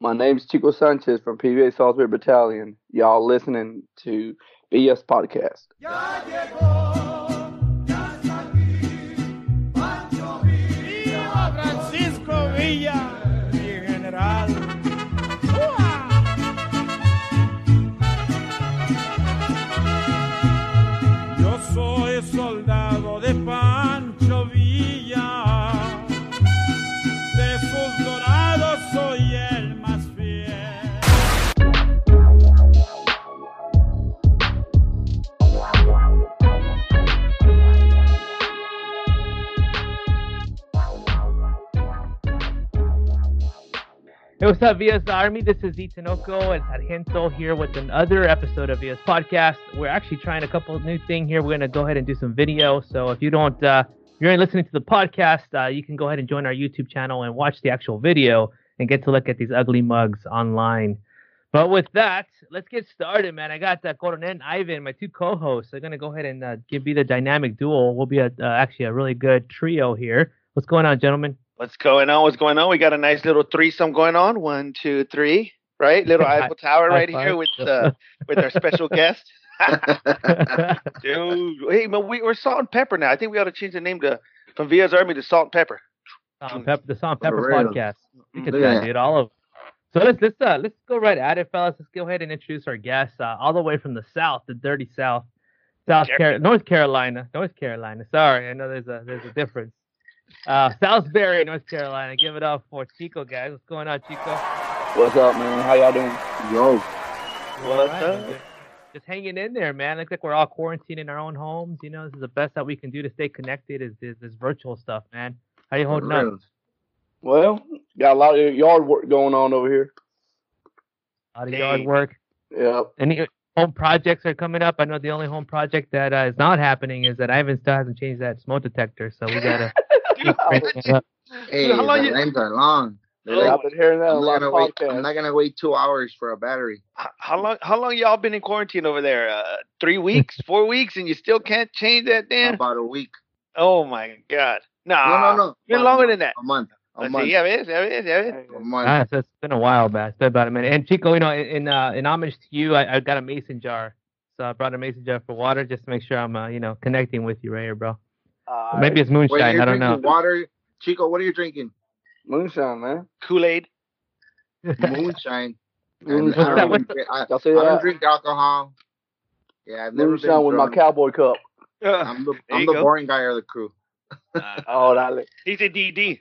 My name's Chico Sanchez from PVA Salisbury Battalion. Y'all listening to BS Podcast. Hey, what's up, VS Army? This is Itanoko and Sargento here with another episode of VS Podcast. We're actually trying a couple new things here. We're gonna go ahead and do some video. So if you don't, uh, if you're listening to the podcast, uh, you can go ahead and join our YouTube channel and watch the actual video and get to look at these ugly mugs online. But with that, let's get started, man. I got uh, Coronel and Ivan, my two co-hosts. They're gonna go ahead and uh, give you the dynamic duel. We'll be a, uh, actually a really good trio here. What's going on, gentlemen? What's going on? What's going on? We got a nice little threesome going on. One, two, three. Right, little Eiffel Tower right here with uh, with our special guest. Dude, hey man, we, we're salt and pepper now. I think we ought to change the name to from Villa's Army to Salt and Pepper. Salt and Pepper, the Salt and Pepper For podcast. We Look at that, that. dude. All of. So let's let's uh let's go right at it, fellas. Let's go ahead and introduce our guests, uh, all the way from the South, the dirty South, South Sure. Car- North Carolina, North Carolina. Sorry, I know there's a there's a difference. Uh, Salisbury, North Carolina. Give it up for Chico, guys. What's going on, Chico? What's up, man? How y'all doing? Yo, What's All up? man. Just hanging in there, man. Looks like we're all quarantined in our own homes. You know, this is the best that we can do to stay connected. Is is this virtual stuff, man? How you holding up? Well, got a lot of yard work going on over here. A lot of yard work. Yep. Any home projects are coming up? I know the only home project that uh, is not happening is that Ivan still hasn't changed that smoke detector, so we gotta keep cranking it up. Hey, How long the you- lines are long. They're Oh, like, I've been hearing that I'm, a not lot gonna wait. I'm not gonna wait two hours for a battery. H- How long? How long y'all been in quarantine over there? Uh, three weeks, four weeks, and you still can't change that damn? About a week. Oh my god! Nah, No, no, no. Been longer a- than that. A month. A Let's month. see, yeah, it is, yeah, it is, yeah, it is. A month. Ah, so it's been a while, man. It's been about a minute. And Chico, you know, in in, uh, in homage to you, I, I got a mason jar, so I brought a mason jar for water just to make sure I'm, uh, you know, connecting with you right here, bro. Uh, Maybe it's moonshine. I don't know. water. Chico, what are you drinking? moonshine, man. Kool Aid. Moonshine. And What's I don't, What's drink, I, I don't drink alcohol. Yeah, I've never Moonshine been with my cowboy cup. I'm the, I'm the go. boring guy of the crew. Uh, Oh, that he's a DD.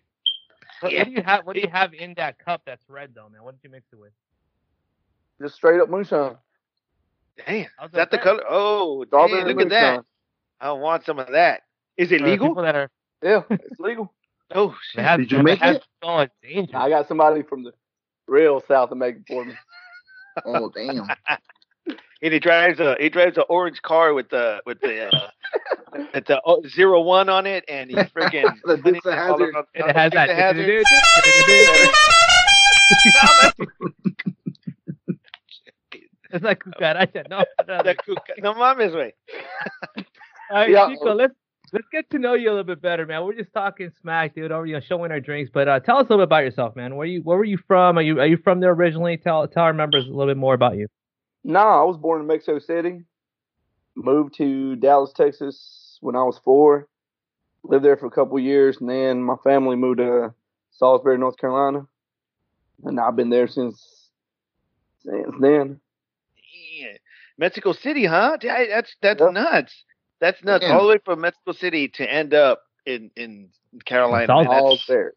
What, what do you have? What do you have in that cup that's red though, man? What did you mix it with? just straight up moonshine. Damn, How's is that the color? Oh, Strawberry damn, look at that. I want some of that. Is it legal? People that are Yeah, it's legal. Oh shit! have, Did you they make have, it? Oh, it's. I got somebody from the real South to make it for me. Oh, damn. And he drives a he drives an orange car with the with the uh, with the oh, zero one on it, and he's freaking The Dukes of Hazzard. It has that. It's like cucaracha. No, no, The cuca- no mames, way. All right, Yeah. Chico, let's let's get to know you a little bit better, man. We're just talking smack, dude, over you know, showing our drinks. But uh, tell us a little bit about yourself, man. Where you where were you from? Are you are you from there originally? Tell tell our members a little bit more about you. Nah, I was born in Mexico City. Moved to Dallas, Texas when I was four. Lived there for a couple years, and then my family moved to Salisbury, North Carolina. And I've been there since since then. Yeah. Mexico City, huh? That's that's Yep. nuts. That's nuts. Yeah. All the way from Mexico City to end up in in Carolina. Salisbury. man. All That's there.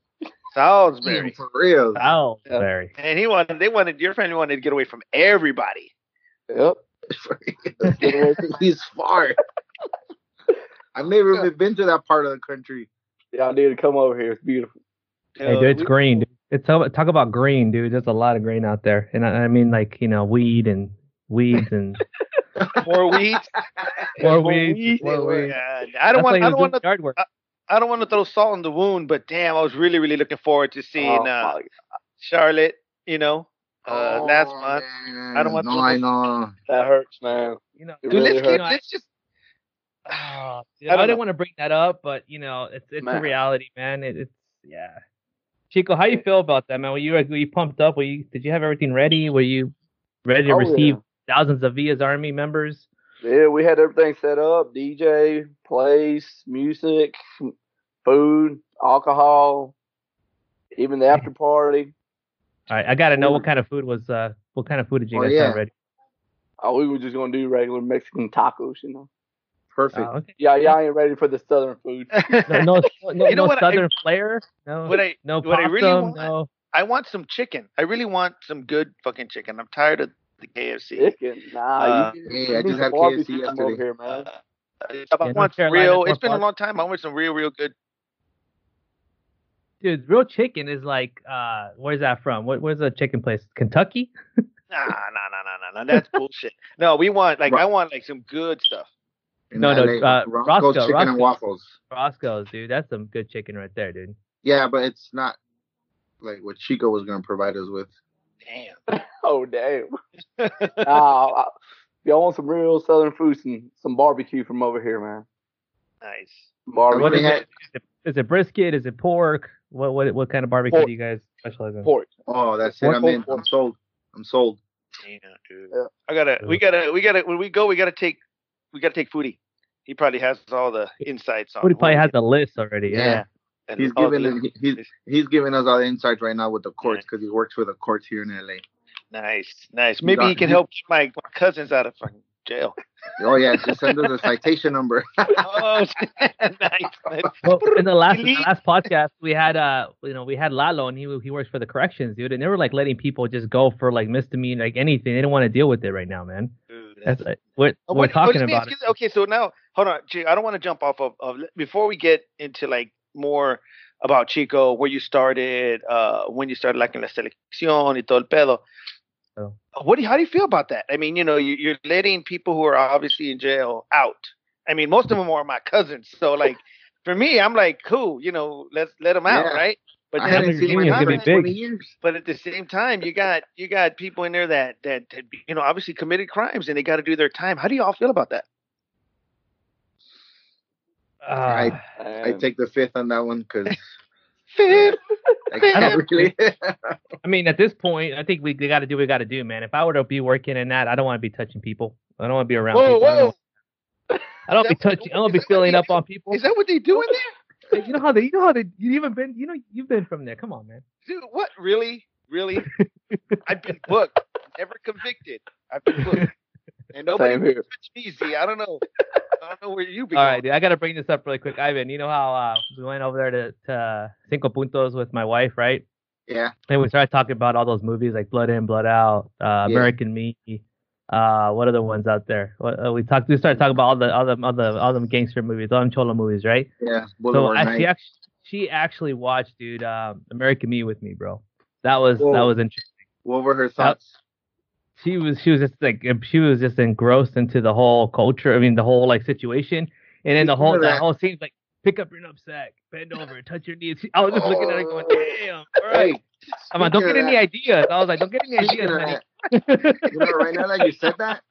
Salisbury. For real. Salisbury. And he wanted they wanted your family wanted to get away from everybody. Yep. He's far. I've never even been to that part of the country. Yeah, I need to come over here. It's beautiful. Hey, dude, it's green. Dude. It's talk talk about green, dude. There's a lot of green out there, and I, I mean like you know weed and weeds and More weeds. more More weeds. weeds. More weeds. Yeah, I don't That's want. why he I don't want to. yard work. I don't want to throw salt in the wound, but damn, I was really, really looking forward to seeing Oh, uh, my- Charlotte. You know, uh, last Oh, month. man. I don't want No, to- I know. that hurts, man. You know, Dude, really let's hurt. get, let's just. Ah, dude, I I, don't didn't know. want to bring that up, but you know, it's it's a reality, man. It, it's yeah. Chico, how you feel about that, man? Were you were you pumped up? Were you did you have everything ready? Were you ready to Oh, receive yeah. Thousands of Villa's Army members? Yeah, we had everything set up: DJ, place, music, food, alcohol, even the after party. All right, I gotta know what kind of food was uh what kind of food did you Oh, guys yeah. have ready? Oh, we were just gonna do regular Mexican tacos, you know. Perfect. Oh, okay. Yeah, y'all ain't ready for the southern food. No, no, no, You know no what I- southern flair. No, What I- no what I really want- no. I want some chicken. I really want some good fucking chicken. I'm tired of the KFC. Chicken, nah. Uh, you, Hey, you I just some had KFC yesterday. over here, man. Uh, I Yeah, want North real. It's been a long time. I want some real, real good. Dude, real chicken is like uh where's that from? What where's the chicken place? Kentucky? Nah, nah, nah, nah, nah, nah. That's bullshit. No, we want like I want like some good stuff. In No, no, uh, Roscoe's Roscoe, Chicken and Waffles. Roscoe's, dude. That's some good chicken right there, dude. Yeah, but it's not like what Chico was gonna provide us with. Damn. Oh damn. nah, y'all want some real southern food, and some barbecue from over here, man. nice. Barbecue. What is had- it? Is it? Is it brisket? Is it pork? What what what kind of barbecue Pork. do you guys specialize in? pork. Oh, that's it. I'm in. pork, I'm sold. I'm sold. Damn, dude. Yeah. I gotta. We gotta. We gotta. When we go, we gotta take. We gotta take Foodie. He probably has all the insights on. Somebody probably has a list already. Yeah. Yeah. And He's giving li- he's he's giving us all the insights right now with the courts because he works for the courts here in LA. Nice, nice. Maybe got- he can he- help keep my, my cousins out of fucking jail. Oh yeah, just send us a citation number. oh, nice. nice. Well, in the last in the last podcast, we had uh, you know, we had Lalo, and he he works for the corrections, dude, and they were like letting people just go for like misdemeanor, like anything. They don't want to deal with it right now, man. Dude, That's that's- like, we're Oh, we're what- talking let about ask it. Okay, so now hold on, Chi- I don't want to jump off of, of before we get into like more about Chico, where you started, uh, when you started like in la selección y todo el pedo. Oh. What do you, how do you feel about that? I mean, you know, you, you're letting people who are obviously in jail out. I mean, most of them are my cousins, so like for me, I'm like, cool, you know, let's let them out, Yeah. right? But I then hadn't at the seen my same Unions gonna mom be time- big. 20 years. but at the same time, you got you got people in there that that that, you know obviously committed crimes and they got to do their time. How do y'all feel about that? Uh, I Man. take the fifth on that one because Fifth. I can't really. I mean, at this point, I think we, we got to do what we got to do, man. If I were to be working in that, I don't want to be touching people. I don't want to be around Whoa, people. I don't, whoa! I don't be Is what- touching. I don't be that filling they up do? on people. Is that what they do in there? You know how they? You know how they? You even been? You know you've been from there. Come on, man. Dude, what? Really? Really? I've been booked, never convicted. I've been booked, and nobody Same here. touched me. See, I don't know. I don't know where you be. All going. dude, I gotta bring this up really quick, Ivan. You know how uh, we went over there to, to Cinco Puntos with my wife, right? yeah, And we started talking about all those movies like Blood In, Blood Out, uh, American Me. Uh, what other ones out there? What, uh, we talked. We started talking about all the all the all the all them gangster movies, all them cholo movies, right? yeah. So Boulevard I, Night. she actually she actually watched, dude, um, American Me with me, bro. That was that was interesting. What were her thoughts? She was she was just like she was just engrossed into the whole culture. I mean, the whole like situation, and then the whole that that- whole scene like pick up your knapsack, bend over, touch your knees. I was just looking at her going, Oh. damn, all right. Hey, I'm like, don't get any ideas. I was like, don't get any speaking ideas, you know, right now that you said that,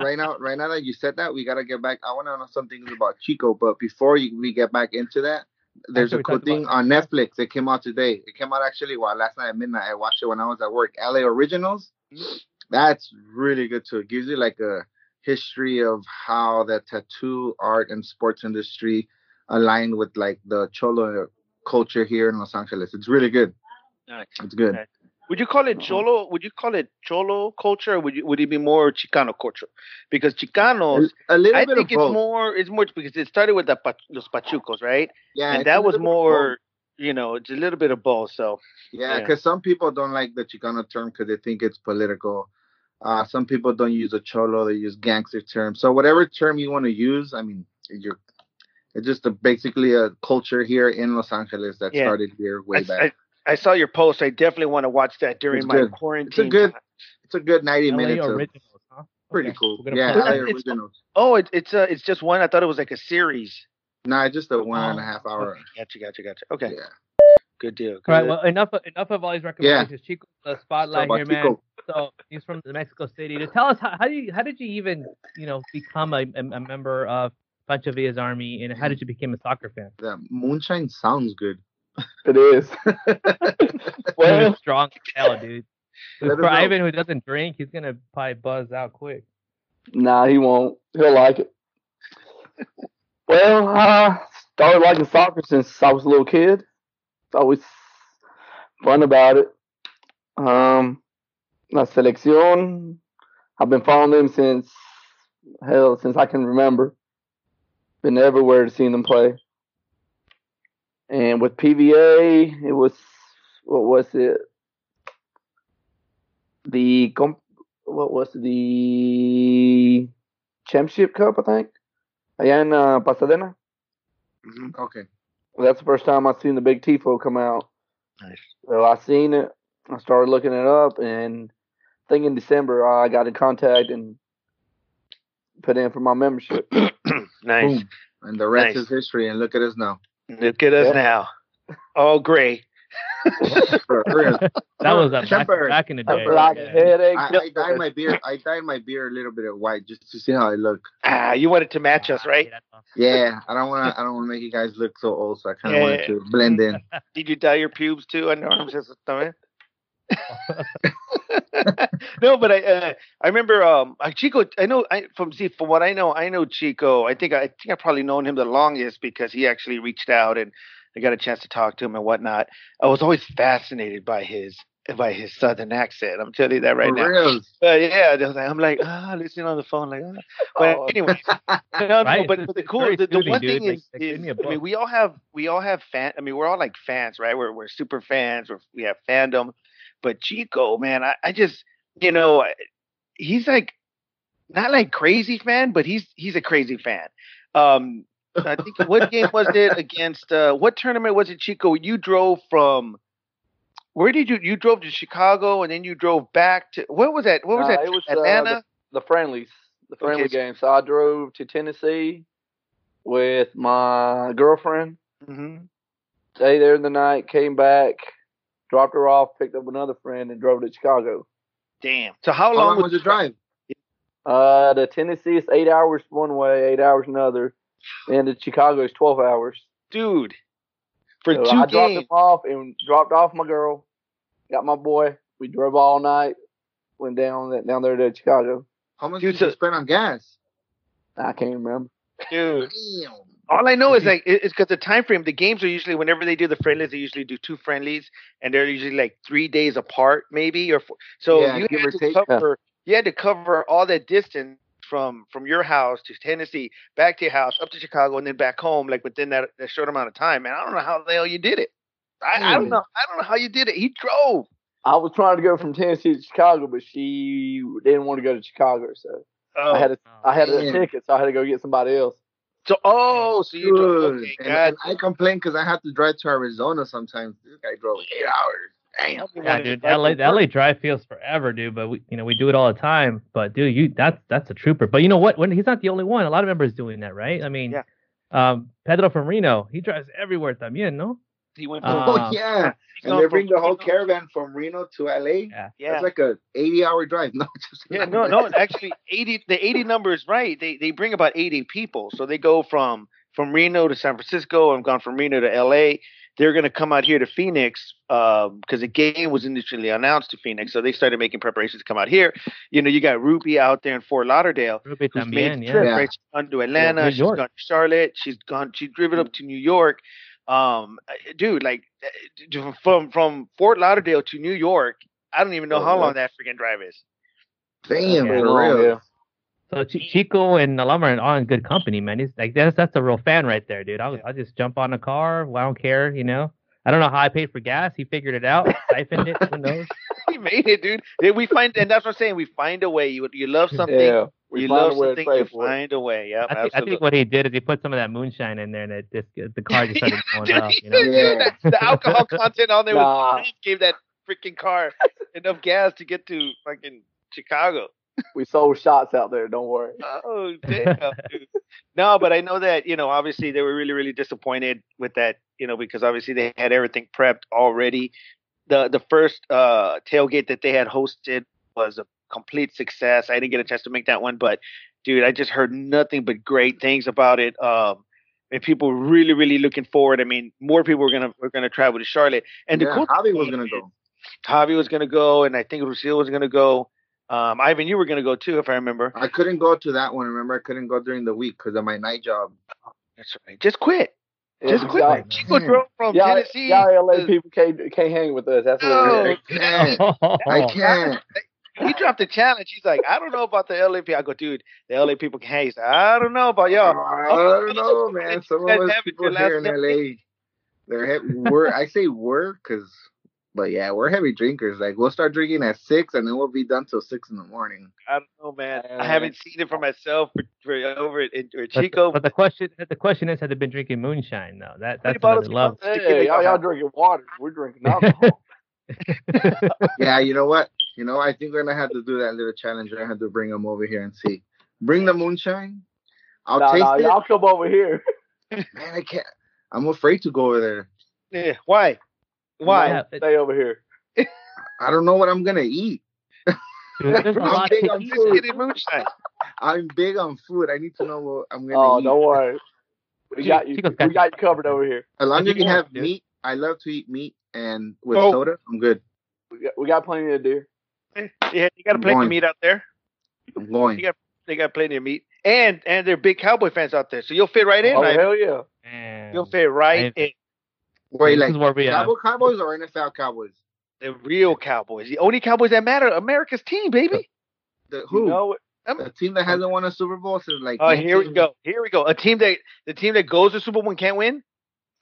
right now, right now that you said that, we gotta get back. I want to know something about Chico, but before you, we get back into that, there's a cool thing on Netflix. It came out today. It came out actually well last night at midnight. I watched it when I was at work. LA Originals. Mm-hmm. That's really good too. It gives you like a history of how the tattoo art and sports industry aligned with like the cholo culture here in Los Angeles. It's really good. Nice. It's good. Would you call it uh-huh. cholo? Would you call it cholo culture, or would you would it be more Chicano culture? Because Chicanos, A little I bit think it's both. more. It's more because it started with the los pachucos, right? yeah, and that was little bit of more. You know, it's a little bit of both. So Yeah, Yeah. because some people don't like the Chicano term because they think it's political. Uh, some people don't use a cholo; they use gangster term. So whatever term you want to use, I mean, you're it's just a, basically a culture here in Los Angeles that Yeah. started here way I, back. I, I saw your post. I definitely want to watch that during It's my good. quarantine. It's a good- it's a good ninety LA minutes. Of, huh? pretty Okay, cool. Yeah, post LA. It's- originals. Oh, it, it's uh, it's just one. I thought it was like a series. Nah, just a one and a Oh, half hour. Okay, gotcha, gotcha, gotcha. Okay, Yeah. Good deal. All right, good. well, enough enough of all these recommendations. Chico, the spotlight about here, man. Chico, So he's from Mexico City. To tell us how, how do you how did you even you know become a, a, a member of Pancho Villa's army, and how did you become a soccer fan? the moonshine sounds good. It is. well, He's strong as hell, dude. Let us For know. Ivan who doesn't drink, he's gonna probably buzz out quick. nah, he won't. He'll like it. Well, I started liking soccer since I was a little kid. Always fun about it. Um, La Selección, I've been following them since hell since I can remember. Been everywhere to see them play. And with PVA, it was what was it? The comp- what was it? the championship cup? I think. Allá in uh, Pasadena. Okay. Well, that's the first time I've seen the big Tifo come out. Nice. So I seen it. I started looking it up, and I think in December I got in contact and put in for my membership. nice. Boom. And the rest Nice. is history. And look at us now. Look at us Yeah. now. All gray. For real. That was a back, back in the day. Like yeah. headache. I, I dyed my beard. I dyed my beard a little bit of white just to see how I look. Ah, you wanted to match us, right? Yeah, I don't want to. I don't want to make you guys look so old, so I kind of Yeah. wanted to blend in. Did you dye your pubes too on your arms and stuff? no, but I uh, I remember um uh, Chico. I know I from see from what I know, I know Chico. I think I, I think I probably known him the longest because he actually reached out and I got a chance to talk to him and whatnot. I was always fascinated by his by his southern accent. I'm telling you that right For now. real. Uh, yeah, I was like, I'm like ah, listening on the phone, like. Ah. But Oh. anyway, no, no, Right, but, but the cool, the, the one dude. thing Like- is, like, is me a I mean, we all have, we all have fan. I mean, we're all like fans, right? We're we're super fans. We're, we have fandom, but Chico, man, I, I just, you know, he's like, not like crazy fan, but he's he's a crazy fan. Um, I think what game was it against? Uh, what tournament was it, Chico? You drove from. Where did you you drove to Chicago and then you drove back to what was that? What was Uh, that? it was, uh, Atlanta. the friendlies, the friendly so- game. So I drove to Tennessee with my girlfriend. hmm Stayed there in the night. Came back, dropped her off, picked up another friend, and drove to Chicago. Damn. So how How long, long was the drive? Uh, to Tennessee is eight hours one way, eight hours another, and to Chicago is twelve hours. dude? For So two I dropped games. him off and dropped off my girl, got my boy. We drove all night, went down that down there to Chicago. How much Dude, did you so- spend on gas? I can't remember. Dude. Damn. All I know is like it's because the time frame. The games are usually whenever they do the friendlies, they usually do two friendlies, and they're usually like three days apart, maybe or four. So Yeah, you had to take. cover. You had to cover all that distance from from your house to Tennessee, back to your house, up to Chicago, and then back home, like within that, that short amount of time. Man, I don't know how the hell you did it. I, I don't Hmm. know. I don't know how you did it. He drove. I was trying to go from Tennessee to Chicago, but she didn't want to go to Chicago, so Oh. I had a, I had a ticket, so I had to go get somebody else. so oh, so you drove. Okay, and, and I complain because I have to drive to Arizona sometimes. This guy drove eight hours. Damn. Yeah, dude, LA, the LA drive feels forever, dude. But we, you know, we do it all the time. But dude, you that's that's a trooper. But you know what? When he's not the only one, a lot of members doing that, right? I mean, Yeah. um, Pedro from Reno, he drives everywhere también, no? He went Uh, from oh yeah. And they from bring the whole Reno- caravan from Reno to LA. Yeah. Yeah. That's like a 80 hour drive. No, just Yeah, no, no. Actually, eighty. The eighty number is right. They they bring about eighty people, so they go from from Reno to San Francisco and gone from Reno to L.A. They're going to come out here to Phoenix because the game was initially announced to Phoenix, so they started making preparations to come out here. You know, you got Ruby out there in Fort Lauderdale. Ruby Who's made también, the trip, Yeah. right? She's gone to Atlanta. New she's York. gone to Charlotte. She's gone. She's driven up to New York. Um, dude, like uh, from from Fort Lauderdale to New York. I don't even know Oh, how yeah. long that freaking drive is. damn, Yeah. for Long, real. Yeah. So Ch- Chico and Alama are all in good company, man. He's like that's that's a real fan right there, dude. I'll Yeah. I'll just jump on a car. I don't care, you know. I don't know how I paid for gas. He figured it out, siphoned it. Who knows? he made it, dude. Then we find, and that's what I'm saying. We find a way. You you love something, Yeah, we you find love a way something, you for find a way. Yeah, I think, I think what he did is he put some of that moonshine in there, and it just uh, the car just started going Dude, up. he You know? did, dude. Yeah. The, the alcohol content on there Nah. was gave that freaking car enough gas to get to fucking Chicago. We sold shots out there. Don't worry. Oh damn, dude. No, but I know that you know obviously they were really really disappointed with that you know because obviously they had everything prepped already. The the first uh tailgate that they had hosted was a complete success. I didn't get a chance to make that one, but dude, I just heard nothing but great things about it. Um, and people were really, really looking forward. I mean, more people were gonna were gonna travel to Charlotte, and yeah, the cool Javi was gonna is- go. Javi was gonna go, and I think Lucille was gonna go. Um, Ivan, you were gonna go too, if I remember. I couldn't go to that one. Remember, I couldn't go during the week because of my night job. That's right. Just quit. Just Yeah, quit. y'all- Chico Man. drove from Y'all, Tennessee. y'all LA to- people can't can't hang with us. That's what No. it is. I can't. I can't. he dropped the challenge. He's like, I don't know about the LA people. I go, dude, the LA people can hang. He's like, I don't know about y'all. I don't know, man. Some of us people here in LA, they're heavy. We're I say we're because, but yeah, we're heavy drinkers. Like we'll start drinking at six, and then we'll be done till six in the morning. I don't know, man. I haven't seen it for myself for, for over at in, or But, Chico. but the question the question is, have they been drinking moonshine though? That that's what another you love. got? Hey, y'all, y'all drinking water. We're drinking alcohol. Yeah, you know what? You know, I think we're gonna have to do that little challenge. I have to bring them over here and see. Bring the moonshine. I'll no, taste no, it. y'all come over here. Man, I can't. I'm afraid to go over there. Yeah, why? Why? Yeah, it- Stay over here. I don't know what I'm gonna eat. dude, there's a I'm big on eat. Just get it moonshine. I'm big on food. I need to know what I'm gonna Oh, eat. don't worry. We got you. We got you covered over here. As long as you you have meat, I love to eat meat, and with Oh. soda, I'm good. We got, we got plenty of deer. Yeah, you got I'm plenty of meat out there. I'm going. You got they got plenty of meat, and and they're big cowboy fans out there, so you'll fit right in. Oh Ivan. hell yeah! Man. You'll fit right I- in. Wait, this like is where we Cowboy Cowboys or NFL Cowboys? The real Cowboys, the only Cowboys that matter, America's team, baby. The, You who? know it. the team that hasn't won a Super Bowl since like. Oh, here we go. Here we go. A team that the team that goes to Super Bowl and can't win.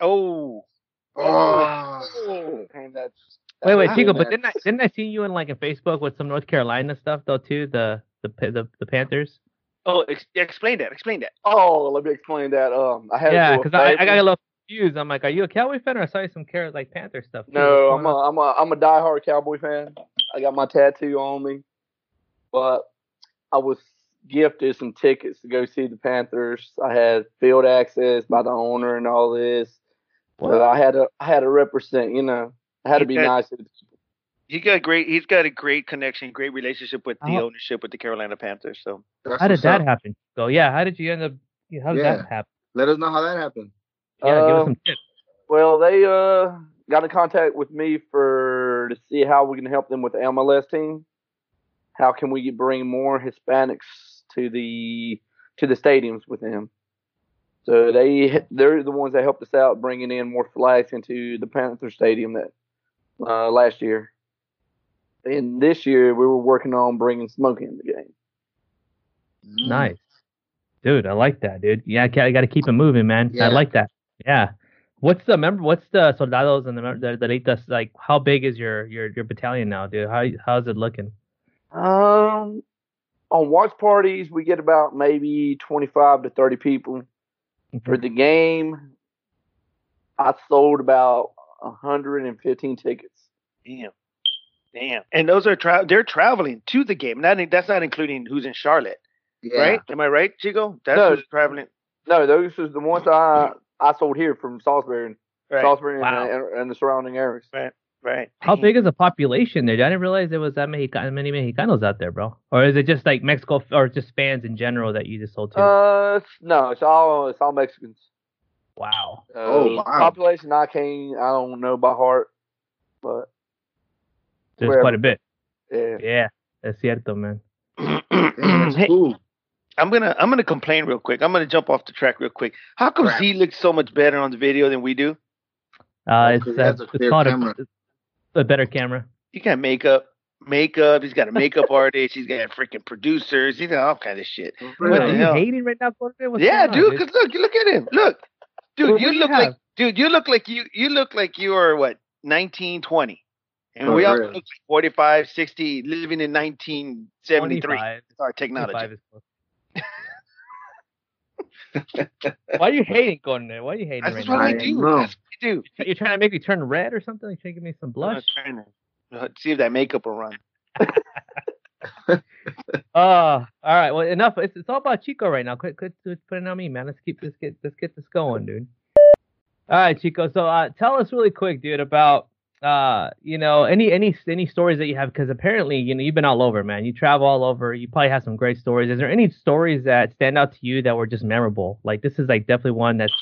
Oh, Oh. And that's, Wait, wait, that's- Chico, but didn't I didn't I see you in like in Facebook with some North Carolina stuff though too? The the the, the Panthers. oh, ex- explain that. Explain that. Oh, let me explain that. Um, I had Yeah, to do a because I, I got a favor. little confused. I'm like, are you a Cowboy fan or I saw you some care like Panther stuff? too? No, I'm going a on? I'm a I'm a diehard Cowboy fan. I got my tattoo on me, but I was gifted some tickets to go see the Panthers. I had field access by the owner and all this. But I had to I had to represent. You know, I had to be Okay. nice to the people. He got great. He's got a great connection, great relationship with the Oh. ownership with the Carolina Panthers. So How did that up. happen? Go, yeah. How did you end up? How did Yeah. that happen? Let us know how that happened. Yeah, give Uh, us some tips. Well, they uh got in contact with me for to see how we can help them with the MLS team. How can we bring more Hispanics to the to the stadiums with them? So they they're the ones that helped us out bringing in more flags into the Panther Stadium that uh, last year. And this year we were working on bringing smoking in the game. Mm. Nice, dude. I like that, dude. Yeah, I got to keep it moving, man. I like that. Yeah. What's the member? What's the soldados and the the, the Leitas, like? How big is your your your battalion now, dude? How how's it looking? Um, on watch parties we get about maybe twenty five to thirty people. For the game, I sold about 115 tickets. damn, damn. And those are tra- they're traveling to the game. Not that's not including who's in Charlotte, Yeah. right? Am I right, Chico? That's No. who's traveling. No, those is the ones I I sold here from Salisbury, and Right, Salisbury Wow. and, and, and the surrounding areas. right. Right. How Damn. big is the population there? I didn't realize there was that many many Mexicanos out there, bro. Or is it just like Mexico or just fans in general that you just sold to? Uh, no, it's all it's all Mexicans. wow. Uh, Oh, wow. Population I can't I don't know by heart, but There's wherever. quite a bit. yeah. Yeah, that's cierto, man. Damn, that's Hey, cool. I'm gonna I'm gonna complain real quick. I'm gonna jump off the track real quick. How come Crap. Z looks so much better on the video than we do? Uh, it's uh, a it's clear called camera. a, a better camera. He got makeup, makeup. He's got a makeup artist. He's got freaking producers. He's got all kind of shit. What What are the you hell? hating right now, What's yeah, going on, dude. Cause look, you look at him. Look, dude. What- you what do you look like, dude. You look like you. You look like you are what 19, 20. and Oh, we all really? look like 45, 60, living in 1973. 25. It's our technology. 25 is close. Why are you hating, Corne? Why are you hating That's right what now? I I do. know. That's what I do. You're trying to make me turn red or something? You're trying to give me some blush? I'm trying to uh, see if that makeup will run. Oh, all right. Well, enough. It's, it's all about Chico right now. Quit, quit, quit putting it on me, man. Let's keep let's get let's get this going, dude. All right, Chico. So, uh, tell us really quick, dude, about uh, you know, any any any stories that you have because apparently, you know, you've been all over, man. You travel all over. You probably have some great stories. Is there any stories that stand out to you that were just memorable? Like this is like definitely one that's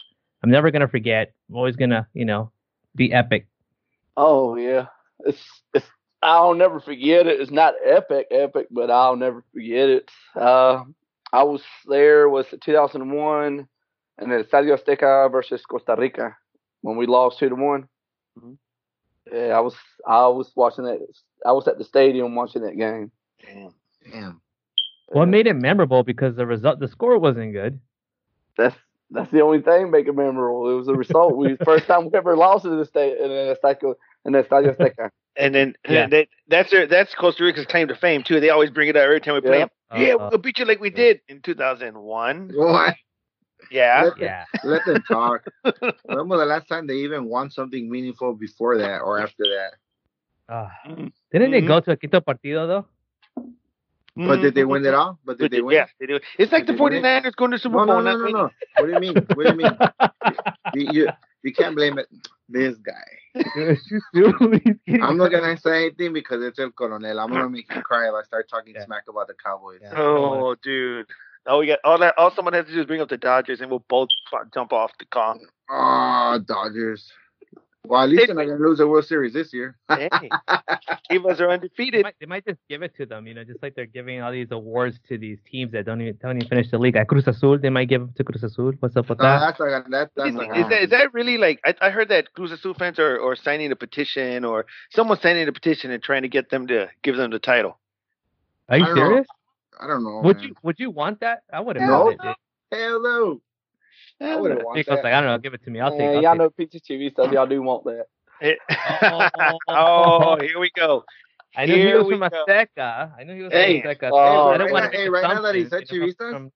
I'm never gonna forget. I'm always gonna, you know, be epic. Oh yeah, it's it's. I'll never forget it. It's not epic, epic, but I'll never forget it. Uh, I was there was 2001, and then Estadio Azteca versus Costa Rica when we lost two to one. Mhm. Yeah, I was I was watching that. I was at the stadium watching that game. Damn. Damn. What made it memorable because the result, the score wasn't good. That's that's the only thing make it memorable. It was the result. we first time we ever lost in the state in the Estadio in the Estadio Azteca. And then Yeah. and that, that's their, that's Costa Rica's claim to fame too. They always bring it up every time we play Yeah. them. yeah, Uh, we'll beat you like we did in 2001. What? Yeah. Let, yeah. let them talk. when was the last time they even won something meaningful before that or after that? Ah. Mhm. Didn't they Mhm. go to a quinto partido though? But did they win it all? But But did they win? Yes, they do. It's like Did the they win it? 49ers going to Super Bowl. no, no, not no, winning. no. What do you mean? What do you mean? You, you, you can't blame it. This guy. I'm not gonna say anything because it's El Coronel. I'm gonna make him cry if I start talking Yeah. smack about the Cowboys. Yeah. Oh, dude. All we got, all that, all someone has to do is bring up the Dodgers, and we'll both jump off the car. Oh, ah, Dodgers. Well, at least they're not gonna lose the World Series this year. Hey, Chivas are They undefeated. might, they might just give it to them, you know, just like they're giving all these awards to these teams that don't even don't even finish the league. Like Cruz Azul, they might give them to Cruz Azul. What's up with No, that? that's not gonna. That, that's Is, not is that is that really like? I, I heard that Cruz Azul fans are, are signing a petition, or someone signing a petition and trying to get them to give them the title. Are you I don't know. serious? I don't know. Would man. you would you want that? I would have No. wanted it. Hell no. I wouldn't want that. like, I don't know, give it to me. I'll take Man, it. y'all I'll know Peaches TV stuff. Y'all do want that. Oh. oh, here we go. I knew he Here was we from go. Azteca. I knew he was Hey. from Azteca. Oh, I don't right want now- to hey, make right now that he assumptions, said you know, Chivistas, from-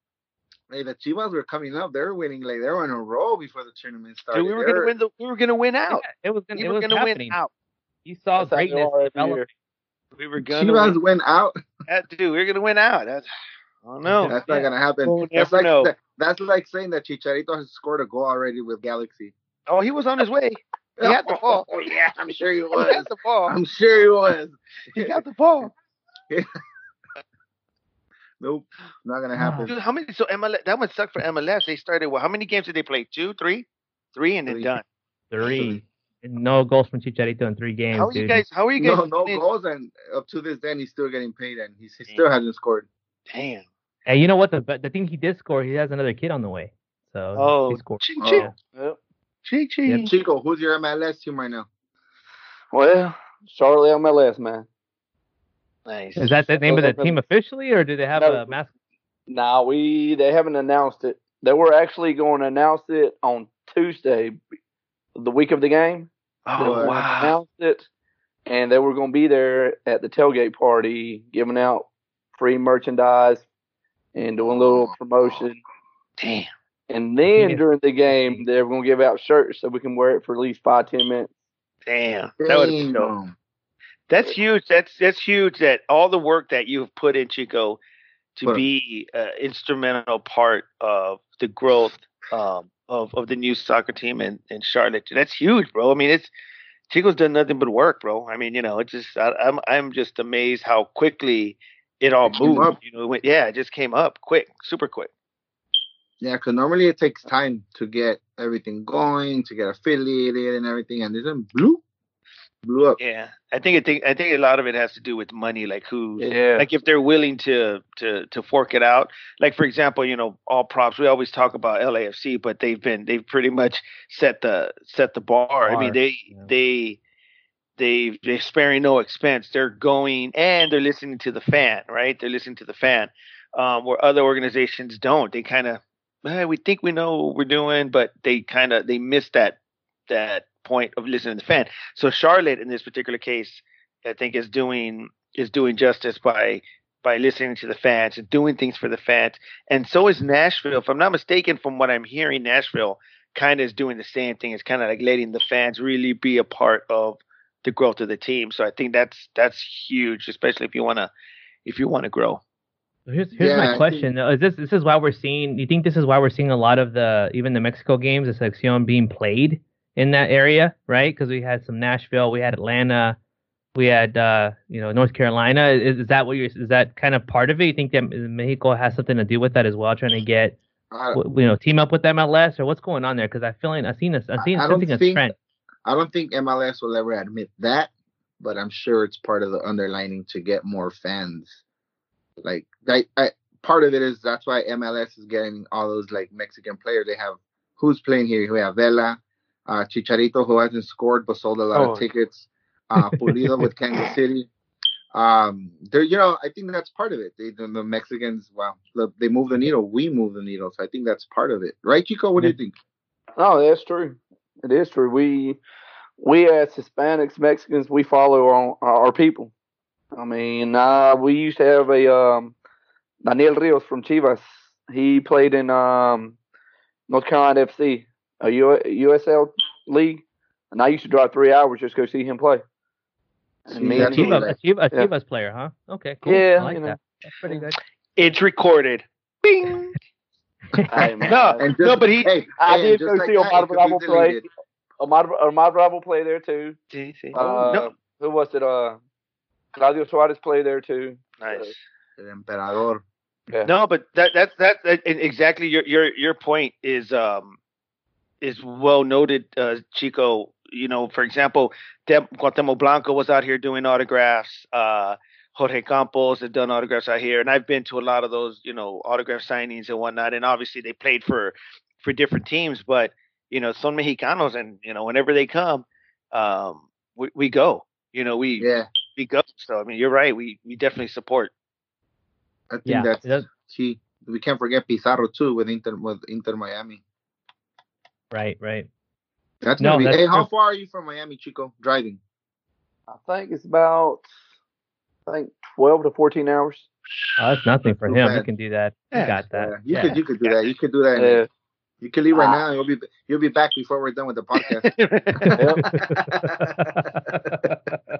Hey, the Chivas were coming up. They were winning like they were in a row before the tournament started. Dude, we were gonna win the. We were gonna win out. Yeah, it was gonna, We were was gonna win out. You saw That's greatness developing. Year. We were gonna Chivas win. went out. That, dude, we're gonna win out. That's. I don't know. That's Yeah. not gonna happen. We'll that's like know. that's like saying that Chicharito has scored a goal already with Galaxy. Oh, he was on his way. He had the ball. Oh yeah, I'm sure he was. He was. had the ball. I'm sure he was. He got the ball. Nope, not gonna happen. Dude, how many? So MLS, that would suck for MLS. They started. Well, how many games did they play? Two, three, three, and then Three. done. Three. And no goals from Chicharito in three games, How are you dude. guys? How are you guys? No, no winning? goals, and up to this day, he's still getting paid, and he's, he still hasn't scored. Damn. Hey, you know what? The the thing he did score, he has another kid on the way. So Oh, he scored. ching Oh. ching, Yep. ching ching. Yep. Chico, who's your MLS team right now? Well, Charlotte MLS, man. Nice. Is that the name of the team officially, or do they have No. a mask? Nah, we they haven't announced it. They were actually going to announce it on Tuesday, the week of the game. Oh wow. Announced it, and they were going to be there at the tailgate party, giving out free merchandise and doing a little promotion. Damn. And then Yeah. during the game, they were going to give out shirts so we can wear it for at least five ten minutes. Damn. That would have been That's huge. That's that's huge. That all the work that you've put in Chico to But- be an instrumental part of the growth um, of of the new soccer team in, in Charlotte. That's huge, bro. I mean, it's Chico's done nothing but work, bro. I mean, you know, it's just I, I'm I'm just amazed how quickly it all It moved. up. You know, it went, yeah, it just came up quick, super quick. Yeah, because normally it takes time to get everything going, to get affiliated and everything, and this one blew, blew up. Yeah, I think it think I think a lot of it has to do with money, like who's Yeah. like if they're willing to to to fork it out like for example you know all props we always talk about LAFC but they've been they've pretty much set the set the bar, I mean they yeah. they they they're sparing no expense they're going and they're listening to the fan right they're listening to the fan um where other organizations don't they kind of eh, we think we know what we're doing but they kind of they miss that that point of listening to the fan so Charlotte in this particular case I think is doing is doing justice by by listening to the fans and doing things for the fans. And so is Nashville. If I'm not mistaken, from what I'm hearing, Nashville kind of is doing the same thing. It's kind of like letting the fans really be a part of the growth of the team. So I think that's that's huge, especially if you wanna if you want to grow. Here's here's Yeah, my question. though. Is this this is why we're seeing? You think this is why we're seeing a lot of the even the Mexico games, the selección being played in that area, right? Because we had some Nashville, we had Atlanta, we had uh, you know North Carolina. Is, is that what you're? Is that kind of part of it? You think that Mexico has something to do with that as well, trying to get I, w- you know, team up with MLS or what's going on there? Because I feeling I've seen this, I've seen I don't something a think- trend. I don't think MLS will ever admit that, but I'm sure it's part of the underlining to get more fans. Like, I, I, part of it is that's why MLS is getting all those like Mexican players. They have who's playing here? We have Vela, uh, Chicharito, who hasn't scored but sold a lot Oh. of tickets. Uh, Pulido with Kansas City. Um, they're you know I think that's part of it. They, the, the Mexicans, wow, look, they move the needle. We move the needle. So I think that's part of it, right, Chico? What do you think? Oh, that's true. It is true. We we as Hispanics, Mexicans, we follow our, our people. I mean, uh, we used to have a um, Daniel Rios from Chivas. He played in um, North Carolina FC, a U- USL league, and I used to drive three hours just to go see him play. See, And me that's and what Chivas, he, a Chivas, a Yeah. Chivas player, huh? Okay, cool. Yeah, I like you know. that. That's pretty good. It's recorded. Bing. Hey, man. No, And no, but he. hey, I hey, did just go like see that, Omar it could be Bravo play. deleted. Omar, Omar Bravo play there too. See, see. Uh, no, Who was it? Uh, Claudio Suarez play there too. nice. El emperador. Yeah. No, but that that that, that exactly your your your point is um is well noted, uh, Chico. You know, for example, Dem- Cuauhtemoc Blanco was out here doing autographs. Uh, Jorge Campos had done autographs out here, and I've been to a lot of those, you know, autograph signings and whatnot. And obviously, they played for for different teams, but you know, son Mexicanos, and you know, whenever they come, um, we, we go. You know, we Yeah, we go. So I mean, you're right. We we definitely support. I think Yeah, that's it key. We can't forget Pizarro too with Inter with Inter Miami. Right, right. That's No, gonna be. that's Hey, how far are you from Miami, Chico? Driving. I think it's about I think twelve to fourteen hours. Oh, that's nothing for Too him. He bad. can do that. He Yeah. got that. Yeah, you Yeah. could you could do that. You could do that. Yeah. You can leave right Ah. now. You'll be you'll be back before we're done with the podcast.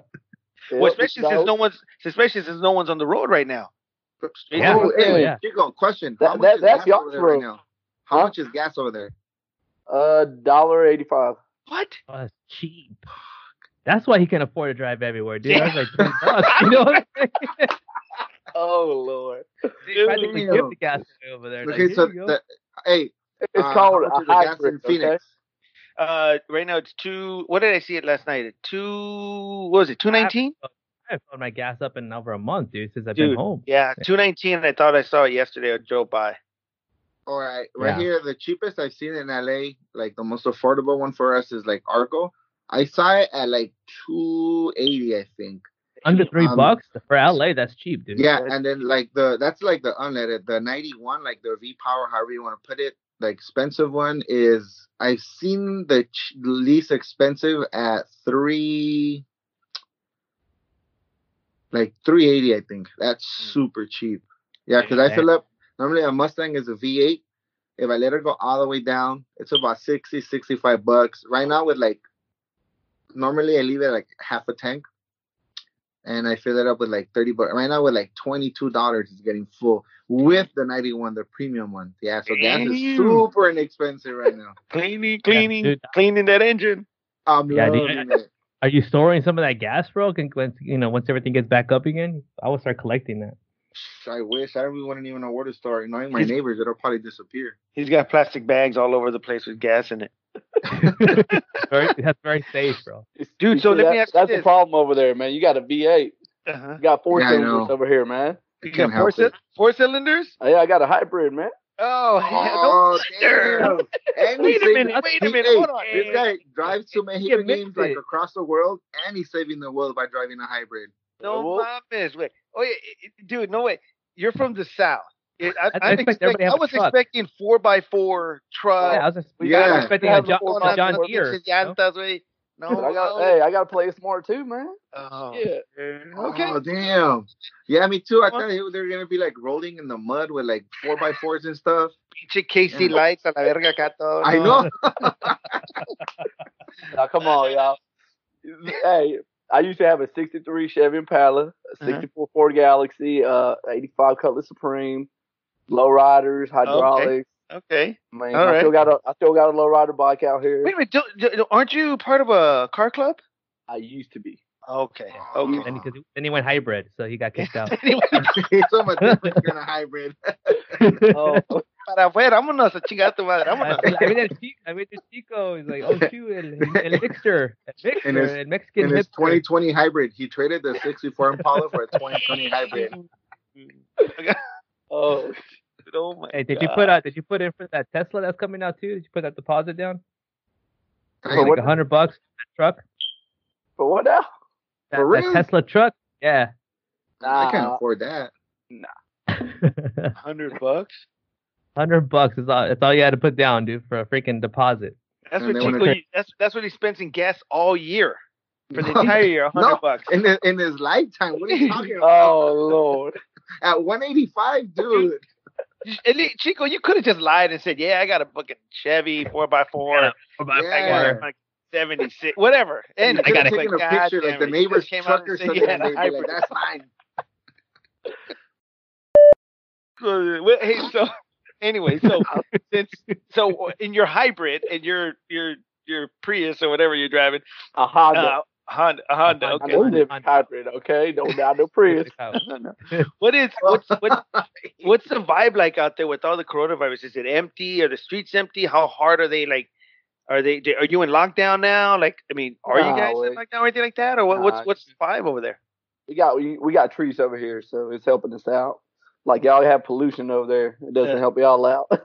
Well, especially since no one's, especially since no one's on the road right now. Yeah. Oh, hey, Yeah. Chico, question. That- How much that- is that's gas over there right now? How Huh? much is gas over there? Uh dollar eighty five. What? Oh, that's cheap. That's why he can afford to drive everywhere, dude. That's like bucks. You know what I'm saying? Oh lord. They practically Damn. give the gas over there. Okay, here so the, hey, It's uh, called a the gas hybrid. in Okay? Phoenix? Uh, right now it's two. What did I see it last night? At two. What was it? Two nineteen. I haven't filled my gas up in over a month, dude, since I've Dude, been home. Yeah, two nineteen. I thought I saw it yesterday. I drove by. All right, right Yeah. here, the cheapest I've seen in LA, like the most affordable one for us is like Arco. I saw it at like two eighty, I think. Under three Um, bucks for LA, that's cheap, dude. Yeah, and then like the that's like the unleaded, the ninety one, like the V Power, however you want to put it. The expensive one is I've seen the ch- least expensive at three, like three eighty, I think. That's super cheap. Yeah, because I fill up. Normally a Mustang is a V eight. If I let it go all the way down, it's about 60, 65 bucks. Right now with like, normally I leave it like half a tank and I fill it up with like 30 bucks. Right now with like $22 it's getting full with the 91, the premium one. Yeah, so gas is super inexpensive right now. Cleaning, cleaning, dude. cleaning that engine. I'm Yeah, dude, loving it. Are you storing some of that gas, bro? Can, you know, once everything gets back up again, I will start collecting that. I wish I really wouldn't even know where to start. Knowing my He's- neighbors, it'll probably disappear. He's got plastic bags all over the place with gas in it. very, that's very safe, bro. Dude, so see, let me that- ask you That's this. the problem over there, man. You got a V8. Uh-huh. You got four Yeah, cylinders over here, man. You got four, help it. cy- four cylinders? Hey, I got a hybrid, man. Oh, hell Oh, no. damn. Wait a minute, wait a minute, hey, hold on. This guy drives to Mexican games like across the world, and he's saving the world by driving a hybrid. No Well- mames, wait. Oh, yeah, it- it- dude, no way. You're from the south. It- I, I I'm expect expect- everybody I was truck. expecting four by four truck. yeah, I was, just, Yeah. I was expecting we a have John, a John Deere. Pinches you know? No, I got, no. hey, I got to play smart too, man. Oh, Yeah. Okay. Oh damn. Yeah, me too. I thought they were gonna be like rolling in the mud with like four by fours and stuff. Pinche Casey Yeah. lights a la verga acá todo. I know. Now, come on, y'all. Hey, I used to have a 63 Chevy Impala, a 64 Ford Galaxie, uh, 85 Cutlass Supreme, lowriders, hydraulics. Okay. Man, All I right. still got a, I still got a lowrider bike out here. Wait a minute. don't- don't- aren't you part of a car club? I used to be. Okay. Oh. Okay. And because then he went hybrid, so he got kicked out. He's so much different kind of hybrid. Oh, para afuera. Vámonos a chingar a tu madre. Vámonos. I mean, el chico, I mean, el chico is like, oh shoot, el, el mixer, el mixer, In his- el Mexican In his hipster. 2020 hybrid, he traded the 64 Impala for a 2020 hybrid. Oh, Oh my Hey, did you put uh, did you put in for that Tesla that's coming out too? Did you put that deposit down? For Like what? a hundred bucks for that truck? For what now? That, For that real? Tesla truck? Yeah. I can't afford that. Nah. Hundred bucks. Hundred bucks is all that's all you had to put down, dude, for a freaking deposit. That's And what they wanna Chico. take- That's that's what he spends in gas all year for the entire year. Hundred No. bucks. In his, in his lifetime, what are you talking about? Oh Lord. At 185, dude. At least, Chico, you could have just lied and said, "Yeah, I got a fucking Chevy four x four. Yeah, I got Yeah. like seventy six, whatever." And you I got could have a picture, like the neighbor's truck or something, and they'd like, "That's mine." Hey, so anyway, so since so in your hybrid and your your your Prius or whatever you're driving, A Honda. uh, Honda, a Honda. I Okay. know different hybrid, okay? No doubt, no Prius. What is what's what, what's the vibe like out there with all the coronavirus? Is it empty? Are the streets empty? How hard are they? Like, are they? Are you in lockdown now? Like, I mean, are you Nah, guys in lockdown or anything like that? Or what, what's what's the vibe over there? We got we, we got trees over here, so it's helping us out. Like y'all have pollution over there, it doesn't Yeah. help y'all out.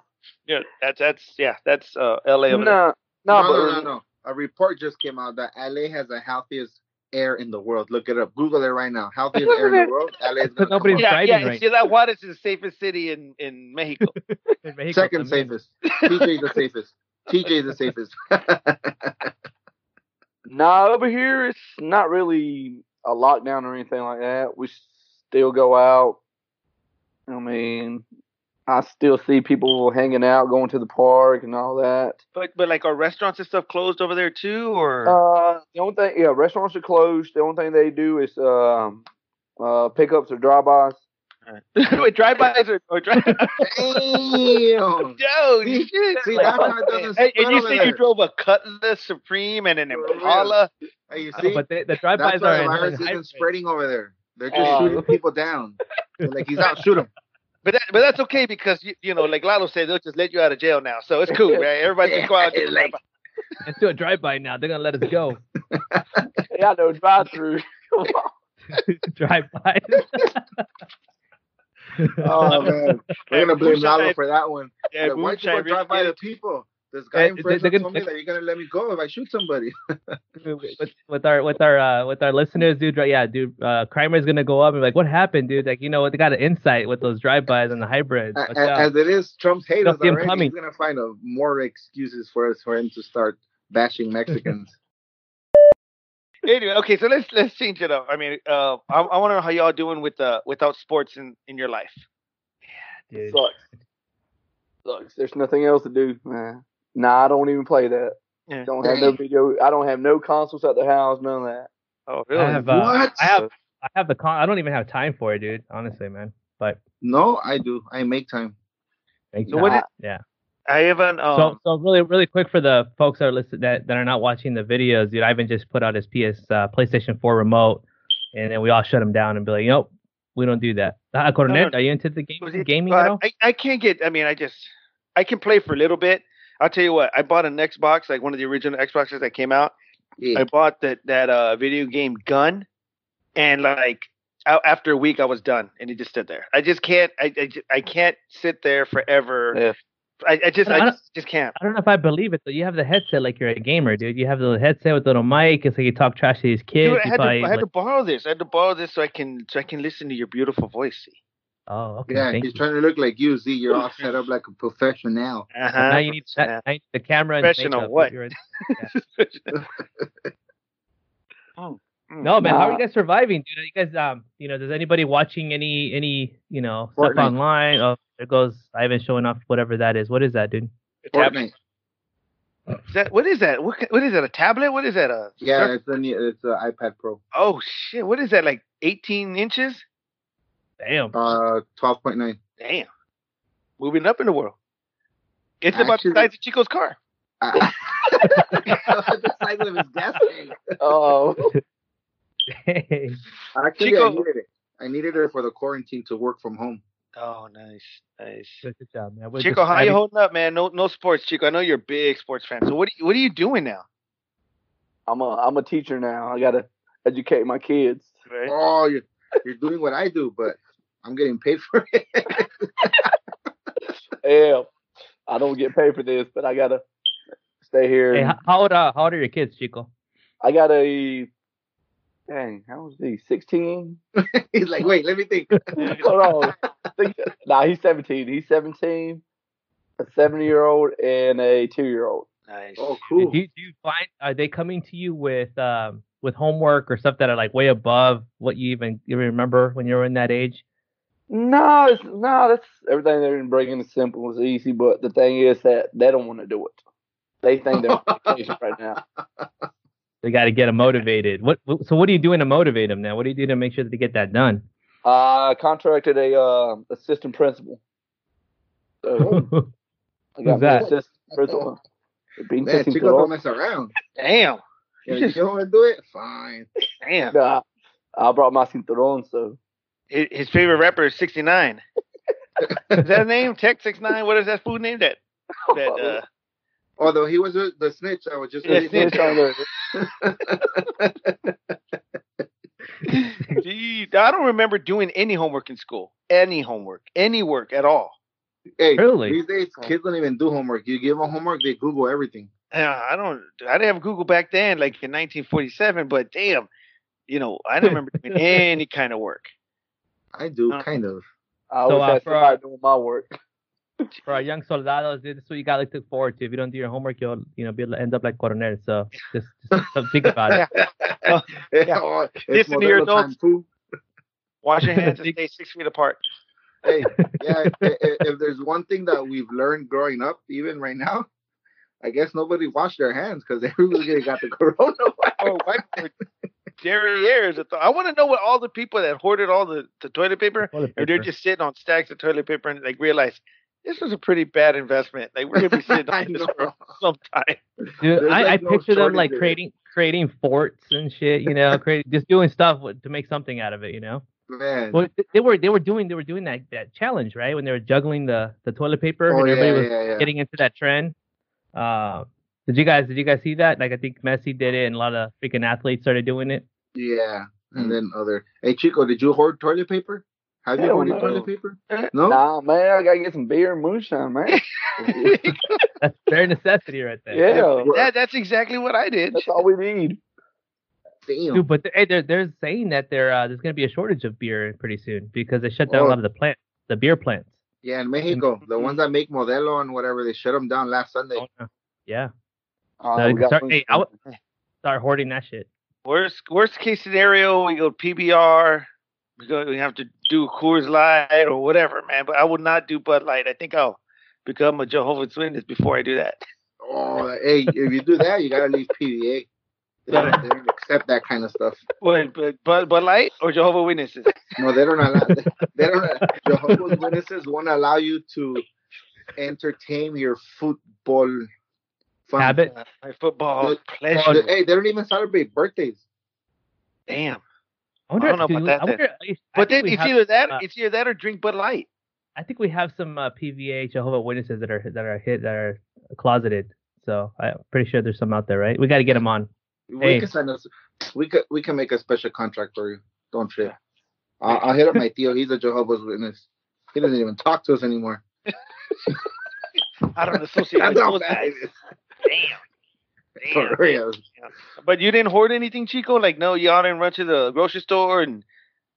Yeah, that's that's yeah, that's uh, L.A. over there. no, No, no, no, but no, no. A report just came out that LA has the healthiest air in the world. Look it up. Google it right now. Healthiest air in the world. LA is Because gonna come nobody's. Yeah, driving yeah. right Ciudad Juarez is the safest city in in Mexico. In Mexico second también. safest. TJ's the safest. TJ's the safest. Nah, over here it's not really a lockdown or anything like that. We still go out. I mean, I still see people hanging out, going to the park and all that. but but like, are restaurants and stuff closed over there too? Or Uh, the only thing, yeah, restaurants are closed. The only thing they do is um, uh, pickups or drive-bys. Wait, drive-bys or, or drive? Damn. Dude, See- shit. see, that's why it doesn't and you over said there. you drove a Cutlass Supreme and an For real. Impala. Hey, you Oh, but they, the That's drive-bys why are the in, virus in isn't hybrid. spreading over there. They're oh, just Oh. shooting people down. They're like he's out, shoot him. But that, but that's okay because you, you know, like Lalo said, they'll just let you out of jail now, so it's cool, right? Everybody can go out. And do Like- Let's do a drive-by now. They're gonna let us go. Yeah, no drive-through. drive-by. Oh man, we're gonna blame Lalo for that one. yeah, Like, why you moonshine gonna drive by the people? This Eh, guy in they- they're gonna- told me that you're gonna let me go if I shoot somebody. with, with our with our uh, with our listeners, dude. right, Yeah, dude. Uh, Crimer's gonna go up and be like, "What happened, dude? Like, you know, what? they got an insight with those drive-bys and the hybrids. A- Watch. As it is, Trump's haters Don't see him already. coming. He's gonna find a, more excuses for us for him to start bashing Mexicans. Anyway, okay, so let's let's change it up. I mean, uh, I, I want to know how y'all doing with uh without sports in in your life. Yeah, dude. Sucks. Sucks. There's nothing else to do, man. Nah, I don't even play that. Yeah. Don't have no video. I don't have no consoles at the house. None of that. Oh, I have, uh, What? I have I have the con. I don't even have time for it, dude. Honestly, man. But No, I do. I make time. thank So you. what is- yeah. I haven't. Um, So, so really, really quick for the folks that are listening that, that are not watching the videos, dude. Ivan just put out his PS uh, PlayStation 4 remote, and then we all shut him down and be like, "Nope, we don't do that." Uh, Cornet, no. are you into the game, Was it- gaming well, at all? I, I can't get. I mean, I just I can play for a little bit. I'll tell you what. I bought an Xbox, like one of the original Xboxes that came out. Yeah. I bought that that uh video game Gun, and like a- after a week, I was done, and it just stood there. I just can't. I I, ju- I can't sit there forever. Yeah. I, I just I I just, just can't. I don't know if I believe it though. You have the headset like you're a gamer, dude. You have the headset with the little mic. It's like you talk trash to these kids. Dude, I had, to, probably, I had to borrow this. I had to borrow this so I can so I can listen to your beautiful voice. See. Oh, okay. Yeah, thank he's you. trying to look like you. Z, you're all set up like a professional. Uh-huh. now you need that, now you the camera and Professional makeup. what? You're- Mm. No, man. How are you guys surviving, dude? Are you guys, um, you know, does anybody watching any, any, you know, stuff online? Oh, there goes Ivan showing off whatever that is. What is that, dude? Tablet. Fortnite. Is that what is that? What what is that? A tablet? What is that? A Yeah, it's a it's an iPad Pro. Oh shit! What is that? Like 18 inches? Damn. Uh, twelve point nine. Damn. Moving up in the world. It's about the size of Chico's car. the size of his gas tank. Oh, Hey. Actually, Chico- I needed it. I needed it for the quarantine to work from home. Oh, nice, nice. Good, good job, man. We're Chico, how you describing- holding up, man? No, no sports, Chico. I know you're a big sports fan. So what, are you, what are you doing now? I'm a I'm a teacher now. I gotta educate my kids. Right? Oh, you're, you're doing what I do, but I'm getting paid for it. Yeah, I don't get paid for this, but I gotta stay here. Hey, and- how, how old uh, how old are your kids, Chico? I got a dang. How old is he? Sixteen. He's like, wait, let me think. Hold on. Nah, he's seventeen. He's seventeen. A seven-year-old and a two-year-old. Nice. Oh, Do cool. you, do you find are they coming to you with um with homework or stuff that are like way above what you even you remember when you were in that age? No, it's, no, that's everything they're bringing is simple, is easy. But the thing is that they don't want to do it. They think they're on vacation right now. They got to get them motivated. What what- so what are you doing to motivate them now? What do you do to make sure that they get that done? I contracted a uh, assistant principal. So I Who's got that? my assistant principal. Being Man, Cinturón. Chico don't mess around. Damn. If you don't want to do it, fine. Damn. Nah, I brought my cinturón, so His, his favorite rapper is 69. is that a name? Tech 69? What is that food name? That, that, uh, Although he was the the snitch, I was just Yeah, ready snitch. to- gee, I don't remember doing any homework in school. Any homework. Any work at all. Hey, Really? these days kids don't even do homework. You give them homework, they Google everything. Yeah, I don't. I didn't have Google back then, like in 1947. But damn, you know, I don't remember doing any kind of work. I do, Uh, kind of. I always uh, had for our- doing my work. For our young soldados, this is what you got to look forward to. If you don't do your homework, you'll you know be able to end up like coronel. So just, just think about it. Yeah. Yeah. Oh, Listen to your adults. Wash your hands and stay six feet apart. Hey, yeah. if, if, if there's one thing that we've learned growing up, even right now, I guess nobody washed their hands because everybody got the coronavirus. Oh, wipe for derrieres. I want to know what all the people that hoarded all the, the toilet paper, Toilet or they're just sitting on stacks of toilet paper and like realize this was a pretty bad investment. Like we're gonna be sitting I on this know. for some time. Dude, I, like, I no picture them like shortage creating creating forts and shit. You know, creating just doing stuff to make something out of it. You know. Man. Well, they were they were doing they were doing that that challenge right when they were juggling the the toilet paper oh, and yeah, everybody was yeah, yeah. getting into that trend. Uh, did you guys did you guys see that? Like I think Messi did it and a lot of freaking athletes started doing it. Yeah. And then other. Hey, Chico, did you hoard toilet paper? Have you Hell hoarded no. toilet paper? Eh, No. Nah, man, I gotta get some beer and moonshine, man. That's bare necessity right there. yeah, that, that's exactly what I did. that's all we need. Damn. Dude, but th- hey, they're they're saying that there uh, there's gonna be a shortage of beer pretty soon because they shut down Oh. a lot of the plant the beer plants. Yeah, in Mexico, the ones that make Modelo and whatever, they shut them down last Sunday. Oh. Yeah, Uh, So start- hey, I moonshine. start hoarding that shit. Worst worst case scenario, we go PBR. We go. We have to do Coors Light or whatever, man. But I would not do Bud Light. I think I'll become a Jehovah's Witness before I do that. Oh, hey, if you do that, you gotta leave PVA. They don't, they don't accept that kind of stuff. What, Bud, Bud, Bud Light or Jehovah Witnesses? No, they don't allow. They don't. Jehovah's Witnesses won't allow you to entertain your football fun. Habit. My football Good. pleasure. They- Hey, they don't even celebrate birthdays. Damn. I wonder. I don't know dude, about that wonder- But then we it's have- either that, uh, it's either that or drink Bud Light. I think we have some uh, PVA Jehovah Witnesses that are that are hit that are closeted. So I'm pretty sure there's some out there, right? We got to get them on. We Hey. can send us. We could. We can make a special contract for you. Don't trip. I'll, I'll hit up my Theo. He's a Jehovah's Witness. He doesn't even talk to us anymore. I don't associate That's with how those bad guys. it is. Damn. Damn. For real. But you didn't hoard anything, Chico? Like, no, y'all didn't run to the grocery store and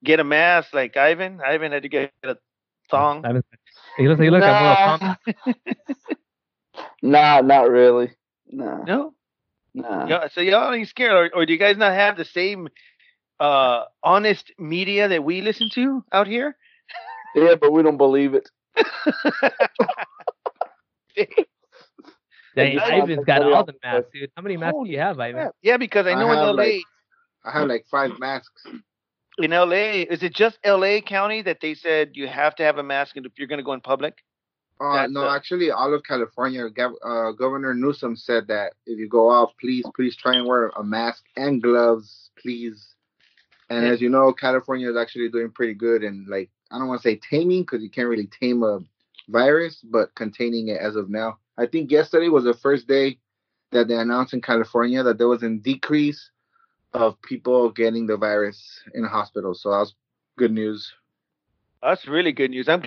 get a mask like Ivan? Ivan had to get a thong. I haven't- He looks, he looks like Mortal Nah. Nah, not really. Nah, No? nah. Yeah, so y'all ain't scared, or, or do you guys not have the same uh, honest media that we listen to out here? Yeah, but we don't believe it. Dang, just- Ivan's got all the masks, dude. How many masks Holy do you have, Ivan? yeah, because I I know in LA, like- I have like five masks. in LA, is it just LA County that they said you have to have a mask if you're going to go in public? Uh, That's no, a- actually, all of California, Gav- uh, Governor Newsom said that if you go out, please, please try and wear a mask and gloves, please. And Yeah. as you know, California is actually doing pretty good and like I don't want to say taming because you can't really tame a virus, but containing it as of now. I think yesterday was the first day that they announced in California that there was a decrease of people getting the virus in hospitals. So that was good news. That's really good news. I'm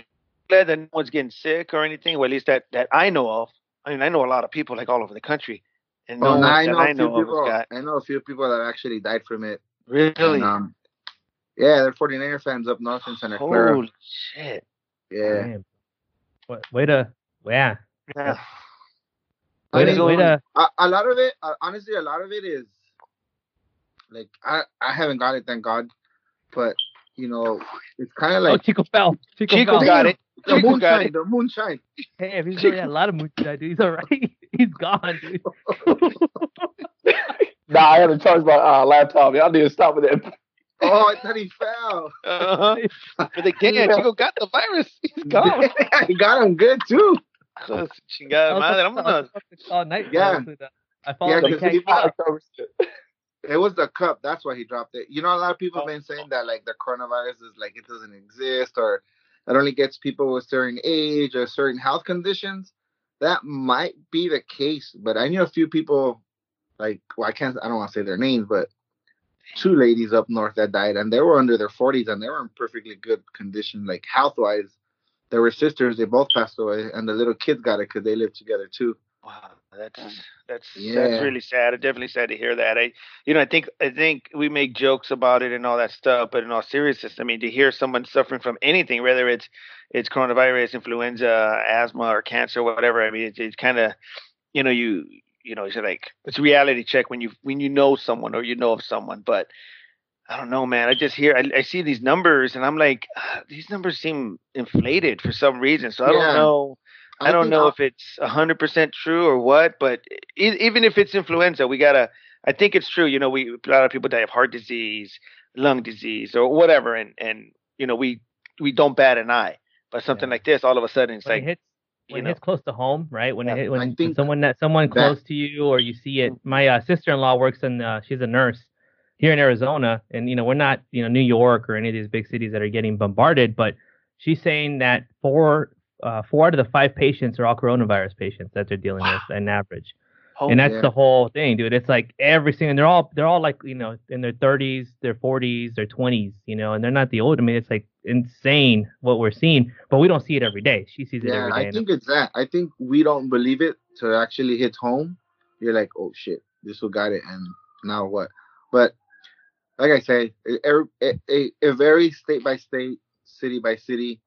glad that no one's getting sick or anything. Well, at least that that I know of. I mean, I know a lot of people like all over the country, and no Well, one I know, I a few know people. got I know a few people that actually died from it. really. And, um, yeah, they're 49er fans up north in Santa Clara. Holy shit! Yeah. Damn. What, way to, yeah. Yeah. Way mean, to, way to, a, a lot of it, uh, honestly, a lot of it is like I I haven't got it, thank God, but you know, it's kind of oh, like Chico fell. Chico, Chico fell. got it. the Chico got moonshine, it. the moonshine. Hey, if he's doing a lot of moonshine, dude, he's all right. He's gone, dude. Nah, I had to charge my uh, laptop. Y'all need to stop with that. Oh, I thought he fell. Uh-huh. But they can't. Chico got the virus. He's gone. he got him good too. Cos- Chingada madre. I'm all night. Yeah. I followed Yeah, the 'cause cat. he- It was the cup. That's why he dropped it. You know, a lot of people have been saying that like the coronavirus is like it doesn't exist or it only gets people with certain age or certain health conditions. That might be the case, but I knew a few people like well, I can't I don't want to say their names, but two ladies up north that died and they were under their 40s and they were in perfectly good condition, like health wise. They were sisters. They both passed away, and the little kids got it because they lived together too. Wow, that's that's Yeah. that's really sad. It's definitely sad to hear that. I, you know, I think I think we make jokes about it and all that stuff, but in all seriousness, I mean, to hear someone suffering from anything, whether it's it's coronavirus, influenza, asthma, or cancer, whatever. I mean, it's, it's kind of, you know, you you know, it's like it's a reality check when you when you know someone or you know of someone, but. I don't know, man. I just hear, I, I see these numbers, and I'm like, ah, these numbers seem inflated for some reason. So I Yeah. don't know. I don't know I'll- if it's hundred percent true or what, but e- even if it's influenza, we gotta. I think it's true. You know, we a lot of people die of heart disease, lung disease, or whatever, and and you know we we don't bat an eye. But something Yeah. like this, all of a sudden, it's when like it hits you when know, it hits close to home, right? When Yeah, it hit, I when, when someone that someone that- close to you or you see it. My uh, sister-in-law works in uh, she's a nurse here in Arizona, and you know we're not you know New York or any of these big cities that are getting bombarded, but she's saying that four uh, four out of the five patients are all coronavirus patients that they're dealing with on average. holy and that's the whole thing, dude. It's like every single. They're all they're all like you know in their 30s, their 40s, their 20s, you know, and they're not the old. I mean, it's like insane what we're seeing, but we don't see it every day. She sees it Yeah, every day. I think it's that. I think we don't believe it it actually hit home. You're like, oh shit, this will got it, and now what? But like I say, it, it, it, it varies state by state, city by city.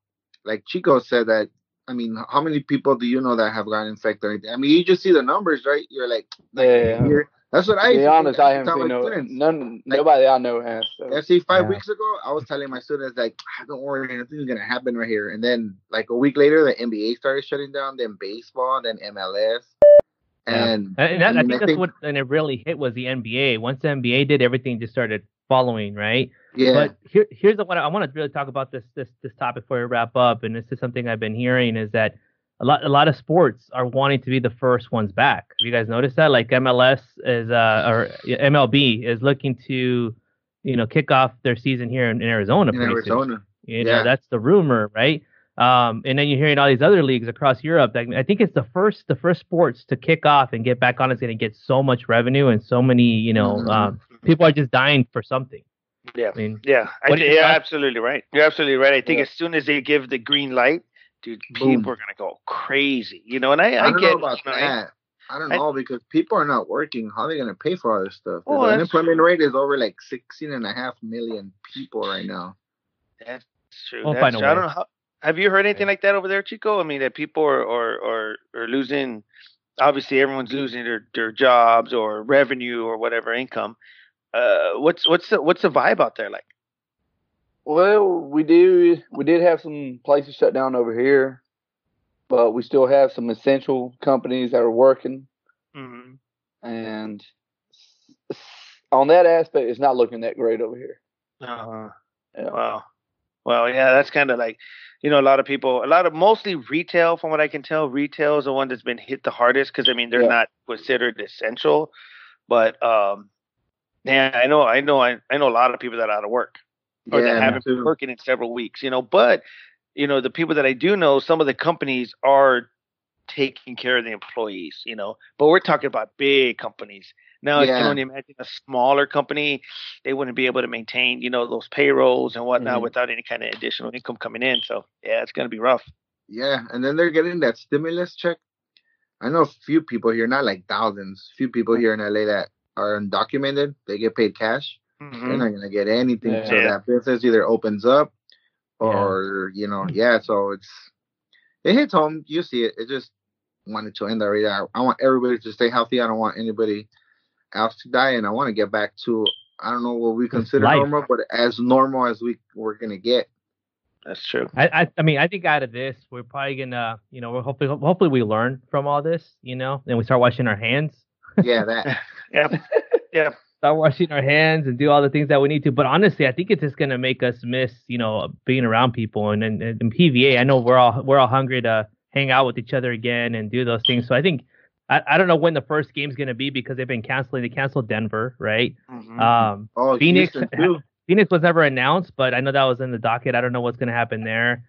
Like Chico said that. I mean, how many people do you know that have gotten infected? or anything? I mean, you just see the numbers, right? You're like, like Yeah. here- That's what I. To be honest, every I haven't seen no students. none. Nobody I know has. So. Yeah, see, five Yeah. weeks ago, I was telling my students like, "Ah, "Don't worry, nothing's gonna happen right here." And then, like a week later, the NBA started shutting down, then baseball, then MLS, Yeah. and And I, think that's what and it really hit was the NBA. Once the NBA did, everything just started following, right? yeah, But here, here's the one I want to really talk about this this this topic before we wrap up, and this is something I've been hearing is that a lot a lot of sports are wanting to be the first ones back. Have you guys noticed that? Like MLS is uh or MLB is looking to you know kick off their season here in, in Arizona. in pretty soon. Arizona. You know, Yeah. that's the rumor, right? Um, and then you're hearing all these other leagues across Europe. That, I think it's the first the first sports to kick off and get back on is going to get so much revenue and so many, you know, Mhm. um, people are just dying for something. yeah, I mean, yeah. I What do you you're absolutely right. You're absolutely right. I think Yeah. as soon as they give the green light, dude, Boom. people are gonna go crazy. You know, and I, I, I, don't get know about you know, I- that. I don't I- know because people are not working. How are they gonna pay for all this stuff? Oh, the that's unemployment rate is over like 16 and a half million people right now. That's true. We'll That's true. I don't know how. Have you heard anything like that over there, Chico? I mean, that people are are are, are losing. Obviously, everyone's losing their, their jobs or revenue or whatever income. Uh, what's what's the what's the vibe out there like? Well, we do. We did have some places shut down over here, but we still have some essential companies that are working, Mm-hmm. and on that aspect, it's not looking that great over here. Uh-huh. Yeah. Wow. Well, yeah, that's kind of like, you know, a lot of people, a lot of mostly retail, from what I can tell, retail is the one that's been hit the hardest because I mean they're Yeah. not considered essential, but um, yeah, I know, I know, I, I know a lot of people that are out of work. or Yeah, that haven't been working in several weeks, you know. But you know, the people that I do know, some of the companies are taking care of the employees, you know. But we're talking about big companies. Now I can Yeah. only imagine a smaller company, they wouldn't be able to maintain, you know, those payrolls and whatnot Mhm. without any kind of additional income coming in. So yeah, it's gonna be rough. Yeah, and then they're getting that stimulus check. I know a few people here, not like thousands, few people here in LA that are undocumented. They get paid cash. They're Mhm. not gonna get anything Yeah. till Yeah. that business either opens up Yeah. or you know, yeah. So it's it hits home. You see it. It just wanted to end already. I, I want everybody to stay healthy. I don't want anybody else to die, and I want to get back to I don't know what we consider life. normal, but as normal as we we're gonna get. That's true. I, I I mean I think out of this we're probably gonna you know we're hopefully hopefully we learn from all this you know and we start washing our hands Yeah, that. Yeah. yeah. start washing our hands and do all the things that we need to but honestly I think it's just gonna make us miss you know being around people and and, and PVA I know we're all we're all hungry to hang out with each other again and do those things so I think I, I don't know when the first game's gonna be because they've been canceling they canceled Denver right Mhm. um Oh, Phoenix Houston too. Phoenix was never announced, but I know that was in the docket. I don't know what's going to happen there.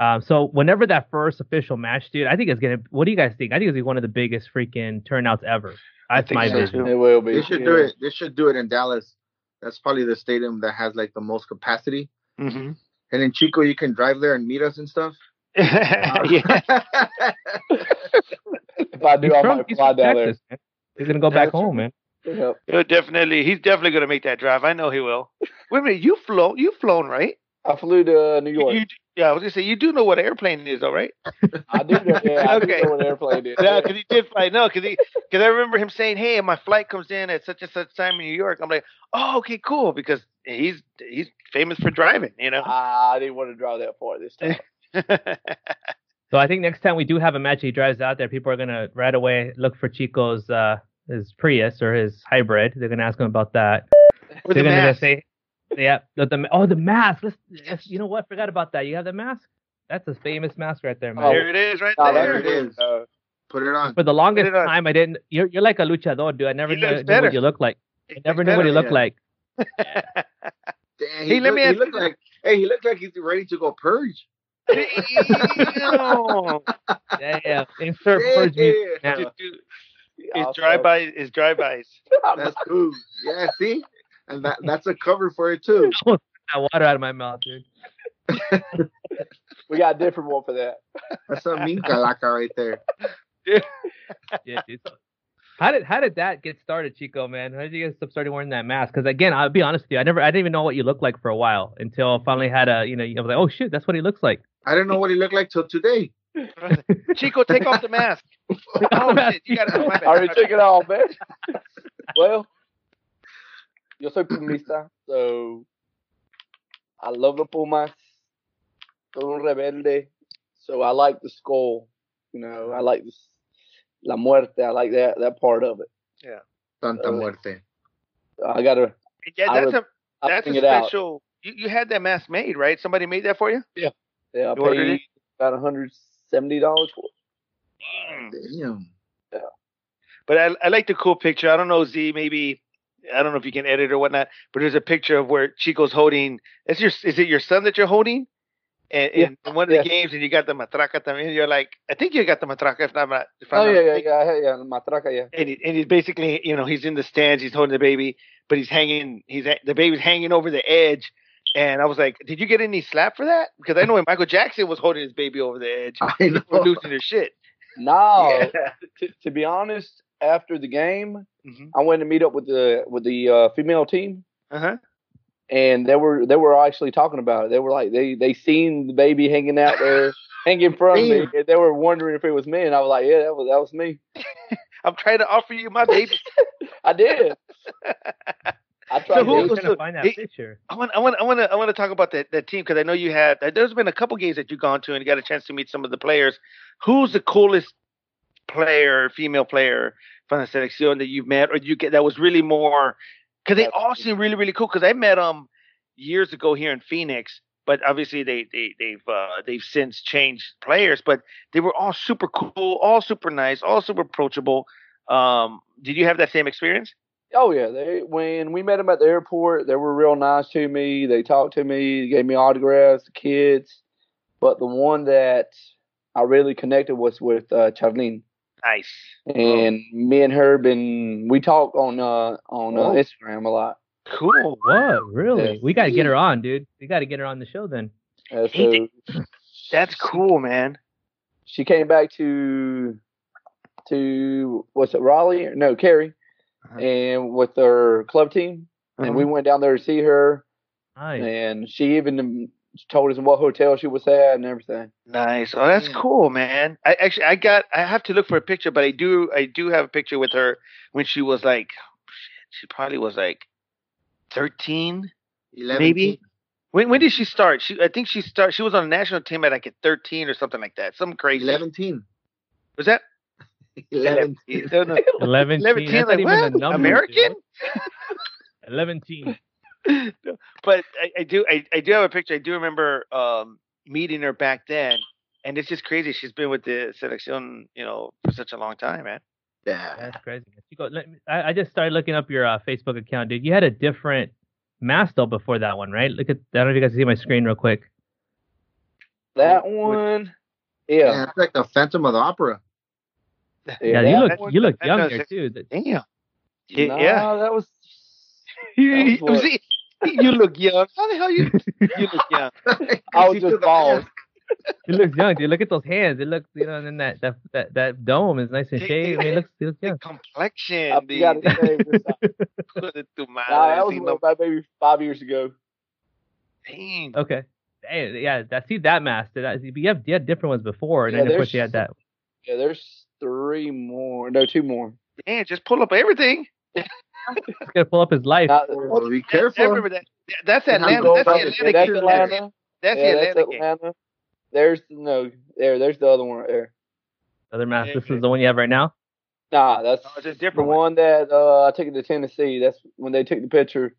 Um, so whenever that first official match, dude, I think it's gonna. What do you guys think? I think it's gonna be one of the biggest freaking turnouts ever. That's think my so, vision. too. It will be. They should yeah. do it. They should do it in Dallas. That's probably the stadium that has like the most capacity. Mhm. And in Chico, you can drive there and meet us and stuff. yeah. If I do, He's I from, might he's fly from down Texas, man. He's gonna go back that's home, man. Yep. He'll definitely, he's definitely gonna make that drive. I know he will. Wait a minute, you flown, you flown, right? I flew to uh, New You, York. you- yeah, I was gonna say you do know what an airplane is, though, right? I do know, yeah, I Okay. do know what airplane is. Yeah, because he did fly. No, because he, because I remember him saying, "Hey, my flight comes in at such and such time in New York." I'm like, "Oh, okay, cool," because he's he's famous for driving, you know. I didn't want to drive that far this time. So I think next time we do have a match, he drives out there. People are gonna right away look for Chico's uh his Prius or his hybrid. They're gonna ask him about that. With They're the gonna mask. say, yeah, the, the oh the mask. Let's, let's you know what? Forgot about that. You have the mask. That's a famous mask right there, man. Oh, there it is, right No, there. it is. Uh, Put it on. For the longest time, I didn't. You're you're like a luchador, dude. I never He knew, knew what you look like. I never looks knew what he better, looked like. Damn, Hey, he let look, me he looked like hey, he looked like he's ready to go purge. Damn. Yeah, yeah. Insert purge music now. Just do- His also- drive-by, his drive-bys. That's cool. Yeah, see, and that that's a cover for it too. That water out of my mouth, dude. we got a different one for that. That's a mean calaca right there. Yeah, dude. How did how did that get started, Chico? Man, how did you get started wearing that mask? Because again, I'll be honest with you, I never, I didn't even know what you looked like for a while until I finally had a, you know, I was like, oh shit, that's what he looks like. I didn't know what he looked like till today. Chico, take off the mask. Oh shit, you gotta. my bad. All right, check it off, man. well, yo soy pumista, so I love the Pumas. Soy un rebelde, so I like the skull. You know, I like this, la muerte. I like that that part of it. Yeah. Santa Uh, muerte. I gotta, Yeah, that's would- a I that's a bring it out. special. You, you had that mask made, right? Somebody made that for you. Yeah, Yeah, I You paid about hundred seventy dollars for it. Damn. Yeah. But I, I like the cool picture. I don't know, Z, maybe I don't know if you can edit or whatnot, but there's a picture of where Chico's holding. Is your is it your son that you're holding? And Yeah. in, one of the Yeah. games, and you got the matraca. también. You're like, I think you got the matraca. If not, if I'm Oh not yeah, yeah, yeah, yeah, matraca, yeah. And, he, and he's basically, you know, he's in the stands. He's holding the baby, but he's hanging. He's the baby's hanging over the edge. And I was like, did you get any slap for that? Because I know when Michael Jackson was holding his baby over the edge, I know. losing their shit. No, Yeah. to, to be honest, after the game, hmm I went to meet up with the with the uh, female team, Uh huh. and they were they were actually talking about it. They were like they they seen the baby hanging out there, hanging from me. And they were wondering if it was me, and I was like, yeah, that was that was me. I'm trying to offer you my baby. I did. I tried. So who- to, was so to find that he- picture. I want, I want, I want to, I want to talk about that that team because I know you had. There's been a couple games that you've gone to and you got a chance to meet some of the players. Who's the coolest player, female player from the selección that you've met, or you get that was really more? Because they all seem really, really cool. Because I met them years ago here in Phoenix, but obviously they they they've uh, they've since changed players. But they were all super cool, all super nice, all super approachable. Um, did you have that same experience? Oh yeah, they when we met them at the airport, they were real nice to me. They talked to me, gave me autographs, the kids. But the one that I really connected was with uh, Charlene, Nice. and me and her been we talk on uh on uh. Instagram a lot. Cool. What? Really? Yeah. We got to get her on, dude. We got to get her on the show then. Uh, so That's cool, man. she came back to to what's it Raleigh? No, Cary, Uh-huh. and with her club team, and we went down there to see her, Nice. and she even told us in what hotel she was at and everything. Nice. Oh, that's Yeah. cool, man. I actually I got I have to look for a picture, but I do I do have a picture with her when she was like shit, she probably was like 13. 11 Maybe. When when did she start? She I think she start she was on the national team at like at 13 or something like that. Something crazy. 11. Was that 11 No, no. 11 11 That's teen, not like even a what? number, American? dude. 11 teen. No, but I, I do I, I do have a picture. I do remember um meeting her back then, and it's just crazy. She's been with the selección, you know, for such a long time, man. Yeah. That's crazy. You go, let me, I, I just started looking up your uh, Facebook account, dude. You had a different mask though before that one, right? Look at. I don't know if you guys can see my screen real quick. That one, Yeah, yeah, it's like the Phantom of the Opera. Yeah, that you look one- you look that young there too. Damn. Yeah, nah, yeah. that was You, That was see, you look young. How the hell you you look young? I was You just bald. mask. He looks young, dude. Look at those hands. It looks, you know, and then that that that, that dome is nice and Take- shaved. I mean, it looks, it looks The young. complexion. I the, forgot to say this. Put it through my Nah, that was see no- about maybe five years ago. Dang. Okay. Hey, yeah, I see that mask. Did I, you have you had different ones before, and Yeah, then of course you had that. Yeah, there's three more. No, two more. Damn, just pull up everything. He's gonna pull up his life. Not, Oh, be I careful. remember that. That's Atlanta. That's the back- Atlanta that's. Atlanta. That's yeah, the that's Atlanta There's no there. There's the other one right there. Other mask. Yeah, This okay. is the one you have right now. Nah, that's Oh, it's a different one. one that uh, I took it to Tennessee. That's when they took the picture.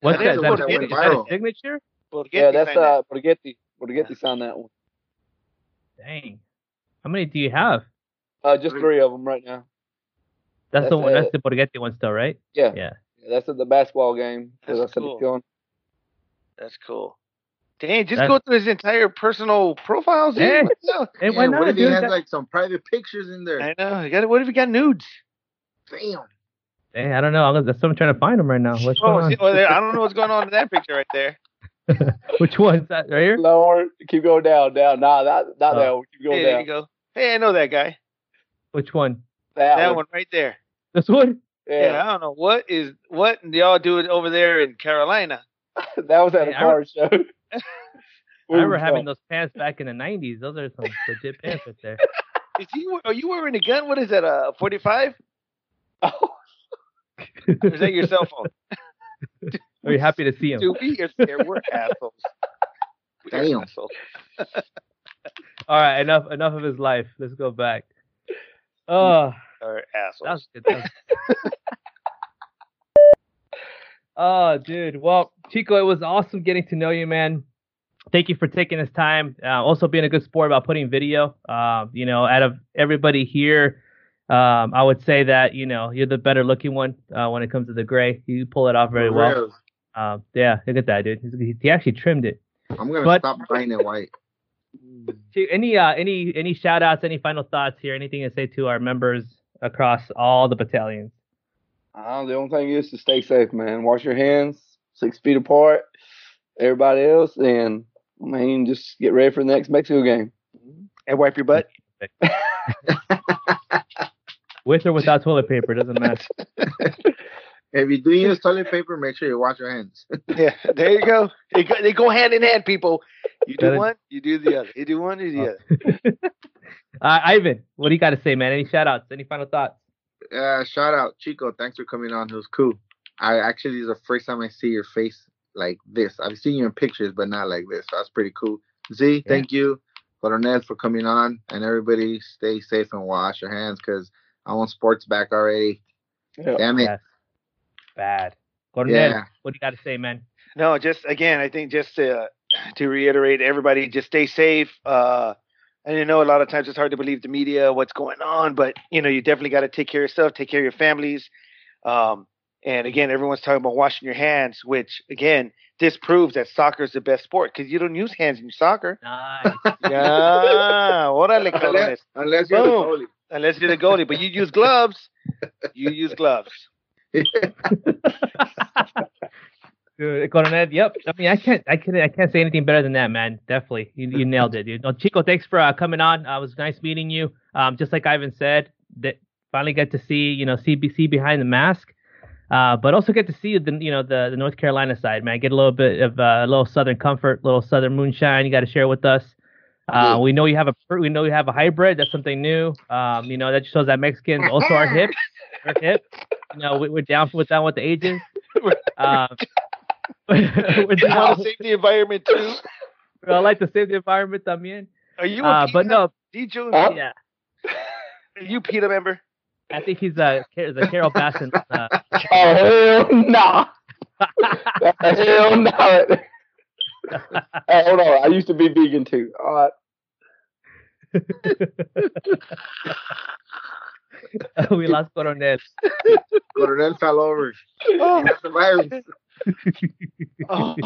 What's That that? is Is the that, a, that is went that a signature? Well, yeah, that's this, man. uh, Borgetti. Borgetti signed that one. Dang. How many do you have? Uh, just three of them right now. That's, the That's one. That's uh, the Borgetti one still, right? Yeah, Yeah. that's at the basketball game. That's I cool. it's. That's cool. Dang, just That's- go through his entire personal profiles. dude. Yeah. What the hell? Hey, why not? what if he has That- like some private pictures in there? I know. You got, what if you got nudes? Damn. Hey, I don't know. I'm- That's what I'm trying to find him right now. What's Oh, going see, oh, there, I don't know what's going on in that picture right there. on? Which one's that right here? Lower, keep going down, down. Nah, not not Oh. that one. Keep Hey, going there you go. Hey, I know that guy. Which one? That, That one. one right there. This what. Yeah. Yeah, I don't know what is what y'all do it over there in Carolina. that was at Hey, a I car show. I remember having those pants back in the '90s. Those are some legit pants right there. Is he? Are you wearing a gun? What is that? A forty-five? those. Oh. Or is that your cell phone? Are you happy to see him? Dude, we are scared. We're assholes. We are Damn. assholes. All right, enough enough of his life. Let's go back. Oh, Or that was good. That was- oh, dude. Well, Chico, it was awesome getting to know you, man. Thank you for taking this time. Uh, also being a good sport about putting video. Uh, you know, out of everybody here, um, I would say that you know you're the better looking one uh, when it comes to the gray. You pull it off very well. real. Uh, yeah, look at that, dude. He's- He actually trimmed it. I'm gonna But- stop buying it white. Chi- Any uh, any any shout outs, any final thoughts here? Anything to say to our members across all the battalions? Uh, the only thing is to stay safe, man. Wash your hands six feet apart. Everybody else, and I mean, just get ready for the next Mexico game. And wipe your butt. With or without toilet paper, doesn't matter. If you do use toilet paper, make sure you wash your hands. Yeah, there you go. They go, they go hand in hand, people. You do one, you do the other. You do one, you do the other. uh, Ivan, what do you got to say, man? Any shout outs? Any final thoughts? Uh, shout out Chico. Thanks for coming on. It was cool. I actually this is the first time I see your face like this. I've seen you in pictures, but not like this. So that's pretty cool. Z, thank you, Coronel, for coming on, and everybody stay safe and wash your hands because I want sports back already. Yeah. Damn it. Yes. Bad. Coronel, Yeah. what do you got to say, man? No, just again, I think just to to reiterate, everybody just stay safe. Uh, and you know, a lot of times it's hard to believe the media, what's going on, but you know, you definitely got to take care of yourself, take care of your families. Um, and again, everyone's talking about washing your hands, which again, this proves that soccer is the best sport because you don't use hands in soccer. Nice. Yeah, órale, cabrones. Unless, unless you're Boom. Unless you're the goalie, but you use gloves. You use gloves. Dude, Coronel, yep. I mean, I can't, I can't, I can't say anything better than that, man. Definitely, you, you nailed it, dude. No, Chico, thanks for uh, coming on. Uh, it was nice meeting you. Um, just like Ivan said, that finally get to see, you know, CBC behind the mask, uh, but also get to see the, you know, the, the North Carolina side, man. Get a little bit of uh, a little Southern comfort, little Southern moonshine. You got to share with us. Uh, we know you have a, we know you have a hybrid. That's something new. Um, you know, that shows that Mexicans also are hip. We're hip. You know, we, we're down with down with the ages. Um, we're You down want to save the environment too? I like to save the environment también. Are you Uh, a but no, DJ? Huh? yeah, Are you PETA member? I think he's a the Carole Baskin. Uh, Oh hell no! hell no! hey, hold on. I used to be vegan too. All right. we lost Coronel. Coronel fell over. He has the virus. Oh.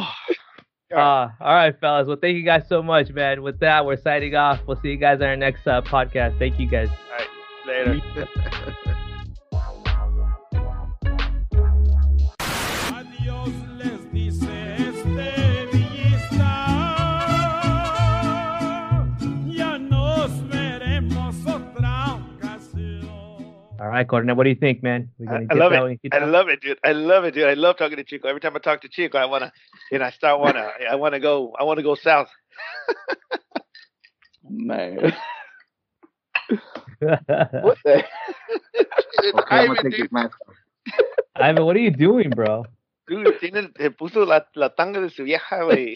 Uh, all right, fellas. Well, thank you guys so much, man. With that, we're signing off. We'll see you guys on our next uh, podcast. Thank you guys. All right. Later. Adiós les All right, Coronel. What do you think, man? We I, gonna I get love it. I that- love it, dude. I love it, dude. I love talking to Chico. Every time I talk to Chico, I wanna, you know, I start wanna, I wanna go, I wanna go south. Man. What the? Okay, I'm Ivan, gonna take dude. this mask off. Ivan, what are you doing, bro? Dude, tiene, se puso la, la tanga de su vieja, güey.